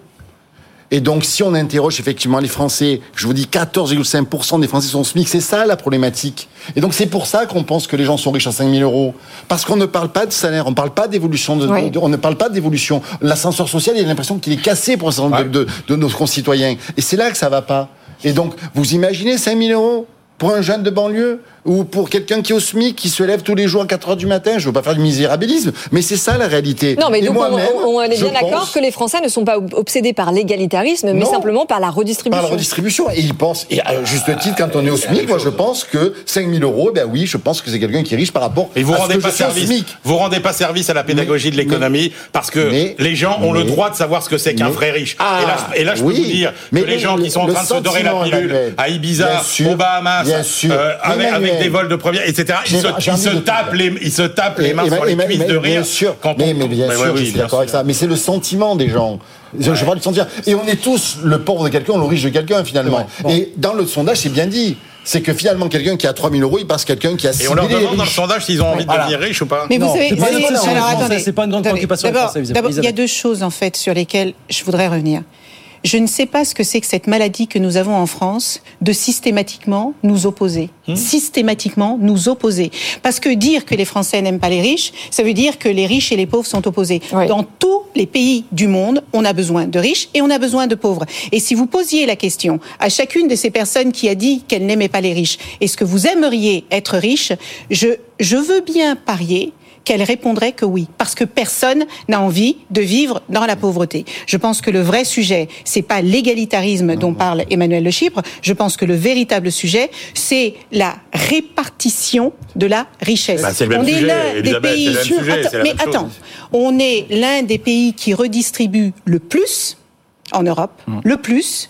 Et donc, si on interroge effectivement les Français, je vous dis 14,5% des Français sont SMIC, c'est ça la problématique. Et donc, c'est pour ça qu'on pense que les gens sont riches à 5 000 euros. Parce qu'on ne parle pas de salaire, on ne parle pas d'évolution, de, oui. de, on ne parle pas d'évolution. L'ascenseur social, il y a l'impression qu'il est cassé pour un certain nombre ouais. de, de, de, nos concitoyens. Et c'est là que ça va pas. Et donc, vous imaginez 5 000 euros pour un jeune de banlieue? Ou pour quelqu'un qui est au SMIC, qui se lève tous les jours à 4 heures du matin. Je veux pas faire du misérabilisme, mais c'est ça la réalité. Non, mais donc on, on, est bien d'accord pense... que les Français ne sont pas obsédés par l'égalitarisme, mais simplement par la redistribution. Par la redistribution. Et ils pensent, et à juste titre, quand on est au SMIC, moi je pense que 5 000 euros, ben oui, je pense que c'est quelqu'un qui est riche par rapport et vous à rendez ce pas service, Vous rendez pas service à la pédagogie mais, de l'économie parce que mais, les gens ont mais, le droit de savoir ce que c'est qu'un vrai riche. Ah, et là, et là je oui, peux vous dire que les gens qui sont en train de se dorer la pilule à Ibiza, aux Bahamas, euh, avec des vols de première etc. Ils se, ils se tapent les, ils se tapent les mains sur les cuisses de rire. Bien sûr, quand mais, on, mais bien sûr, je suis d'accord avec ça. Mais c'est le sentiment des gens. Je, je parle du sentir. Et on est tous le pauvre de quelqu'un, le riche de quelqu'un finalement. Et dans le sondage, c'est bien dit c'est que finalement quelqu'un qui a 3000 euros, il passe quelqu'un qui a 6 000 euros. Et on leur demande dans le sondage s'ils ont envie de devenir riches ou pas. Mais vous non. savez, c'est pas une grande préoccupation. D'abord, il y a deux choses en fait sur lesquelles je voudrais revenir. Je ne sais pas ce que c'est que cette maladie que nous avons en France de systématiquement nous opposer. Mmh. Systématiquement nous opposer. Parce que dire que les Français n'aiment pas les riches, ça veut dire que les riches et les pauvres sont opposés. Oui. Dans tous les pays du monde, on a besoin de riches et on a besoin de pauvres. Et si vous posiez la question à chacune de ces personnes qui a dit qu'elle n'aimait pas les riches, est-ce que vous aimeriez être riche je, je veux bien parier qu'elle répondrait que oui, parce que personne n'a envie de vivre dans la pauvreté. Je pense que le vrai sujet, c'est pas l'égalitarisme dont parle Emmanuel Le Chypre. Je pense que le véritable sujet, c'est la répartition de la richesse. Bah, c'est le même on sujet, est l'un des pays. Sujet, attends, mais attends, on est l'un des pays qui redistribue le plus en Europe, mmh. le plus.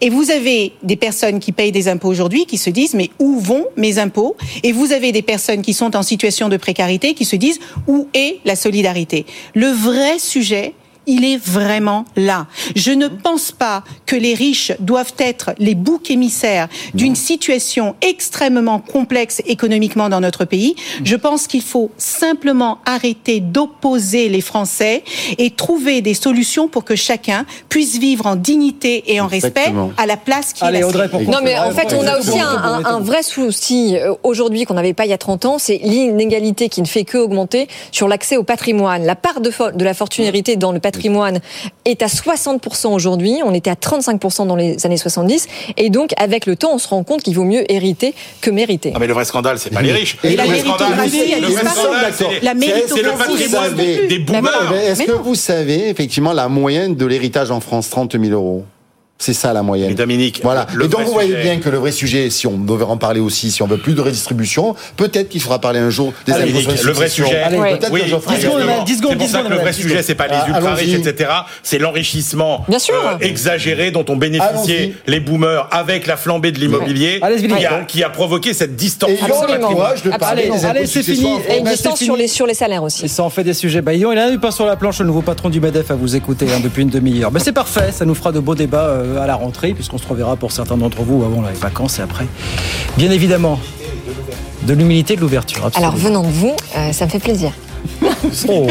Et vous avez des personnes qui payent des impôts aujourd'hui qui se disent mais où vont mes impôts? Et vous avez des personnes qui sont en situation de précarité qui se disent où est la solidarité? Le vrai sujet, il est vraiment là. Je ne pense pas que les riches doivent être les boucs émissaires d'une situation extrêmement complexe économiquement dans notre pays. Je pense qu'il faut simplement arrêter d'opposer les Français et trouver des solutions pour que chacun puisse vivre en dignité et en Exactement. respect à la place qu'il Allez, Audrey, Non, mais en fait, on a aussi un, un, un vrai souci euh, aujourd'hui qu'on n'avait pas il y a 30 ans, c'est l'inégalité qui ne fait que augmenter sur l'accès au patrimoine. La part de, de la fortune héritée dans le patrimoine patrimoine est à 60% aujourd'hui, on était à 35% dans les années 70, et donc avec le temps, on se rend compte qu'il vaut mieux hériter que mériter. Ah mais le vrai scandale, c'est pas les riches. Et le la vrai scandale, c'est le patrimoine des, des boomers. Est-ce que vous savez effectivement la moyenne de l'héritage en France, 30 000 euros? C'est ça la moyenne. Et Dominique, voilà. le et donc vous voyez sujet- bien que le vrai sujet, si on devait en parler aussi, si on veut plus de redistribution, peut-être qu'il faudra parler un jour des Allez, Dominique, le vrai sujet, Peut-être oui, que Geoffrey- exactement. secondes, dix secondes, c'est pour ça que secondes, le vrai sujet, c'est pas les ultra riches, etc. C'est l'enrichissement Bien sûr. euh, exagéré dont ont bénéficié les boomers avec la flambée de l'immobilier, Allez, qui, a, qui a provoqué cette distorsion. Allez, allez, c'est fini. Et une bah, distance sur les, sur les salaires aussi. Ça en fait des sujets. Bah, il y en a eu pas sur la planche, le nouveau patron du MEDEF à vous écouter depuis une demi-heure. Mais c'est parfait, ça nous fera de beaux débats euh, à la rentrée, puisqu'on se reverra pour certains d'entre vous avant les vacances et après. Bien évidemment, de l'humilité et de l'ouverture. Alors venant de vous, euh, ça me fait plaisir. Oh.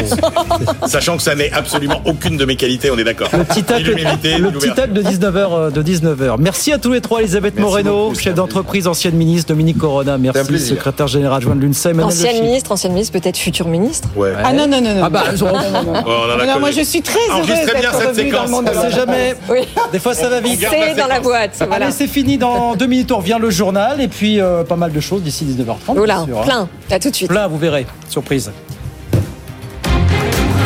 Sachant que ça n'est absolument aucune de mes qualités, on est d'accord. Le petit le tac de 19h, euh, de 19h. Merci à tous les trois, Elisabeth Merci Moreno, beaucoup, chef d'entreprise, ancienne ministre, Dominique Corona, merci, secrétaire général adjoint de l'UNSEM. Ancienne Lechy. ministre, ancienne ministre, peut-être futur ministre. Ouais. Ah non, non, non, non. Ah bah, non, non, non, non. Oh, moi, je suis très heureuse d'être cette revenue dans le monde On sait jamais. Oui. Des fois, ça va vite. C'est dans la boîte. Voilà. Allez, c'est fini. Dans deux minutes, on revient le journal et puis euh, pas mal de choses d'ici 19h30. Voilà, bien sûr, hein. plein. À tout de suite. Plein, vous verrez. Surprise.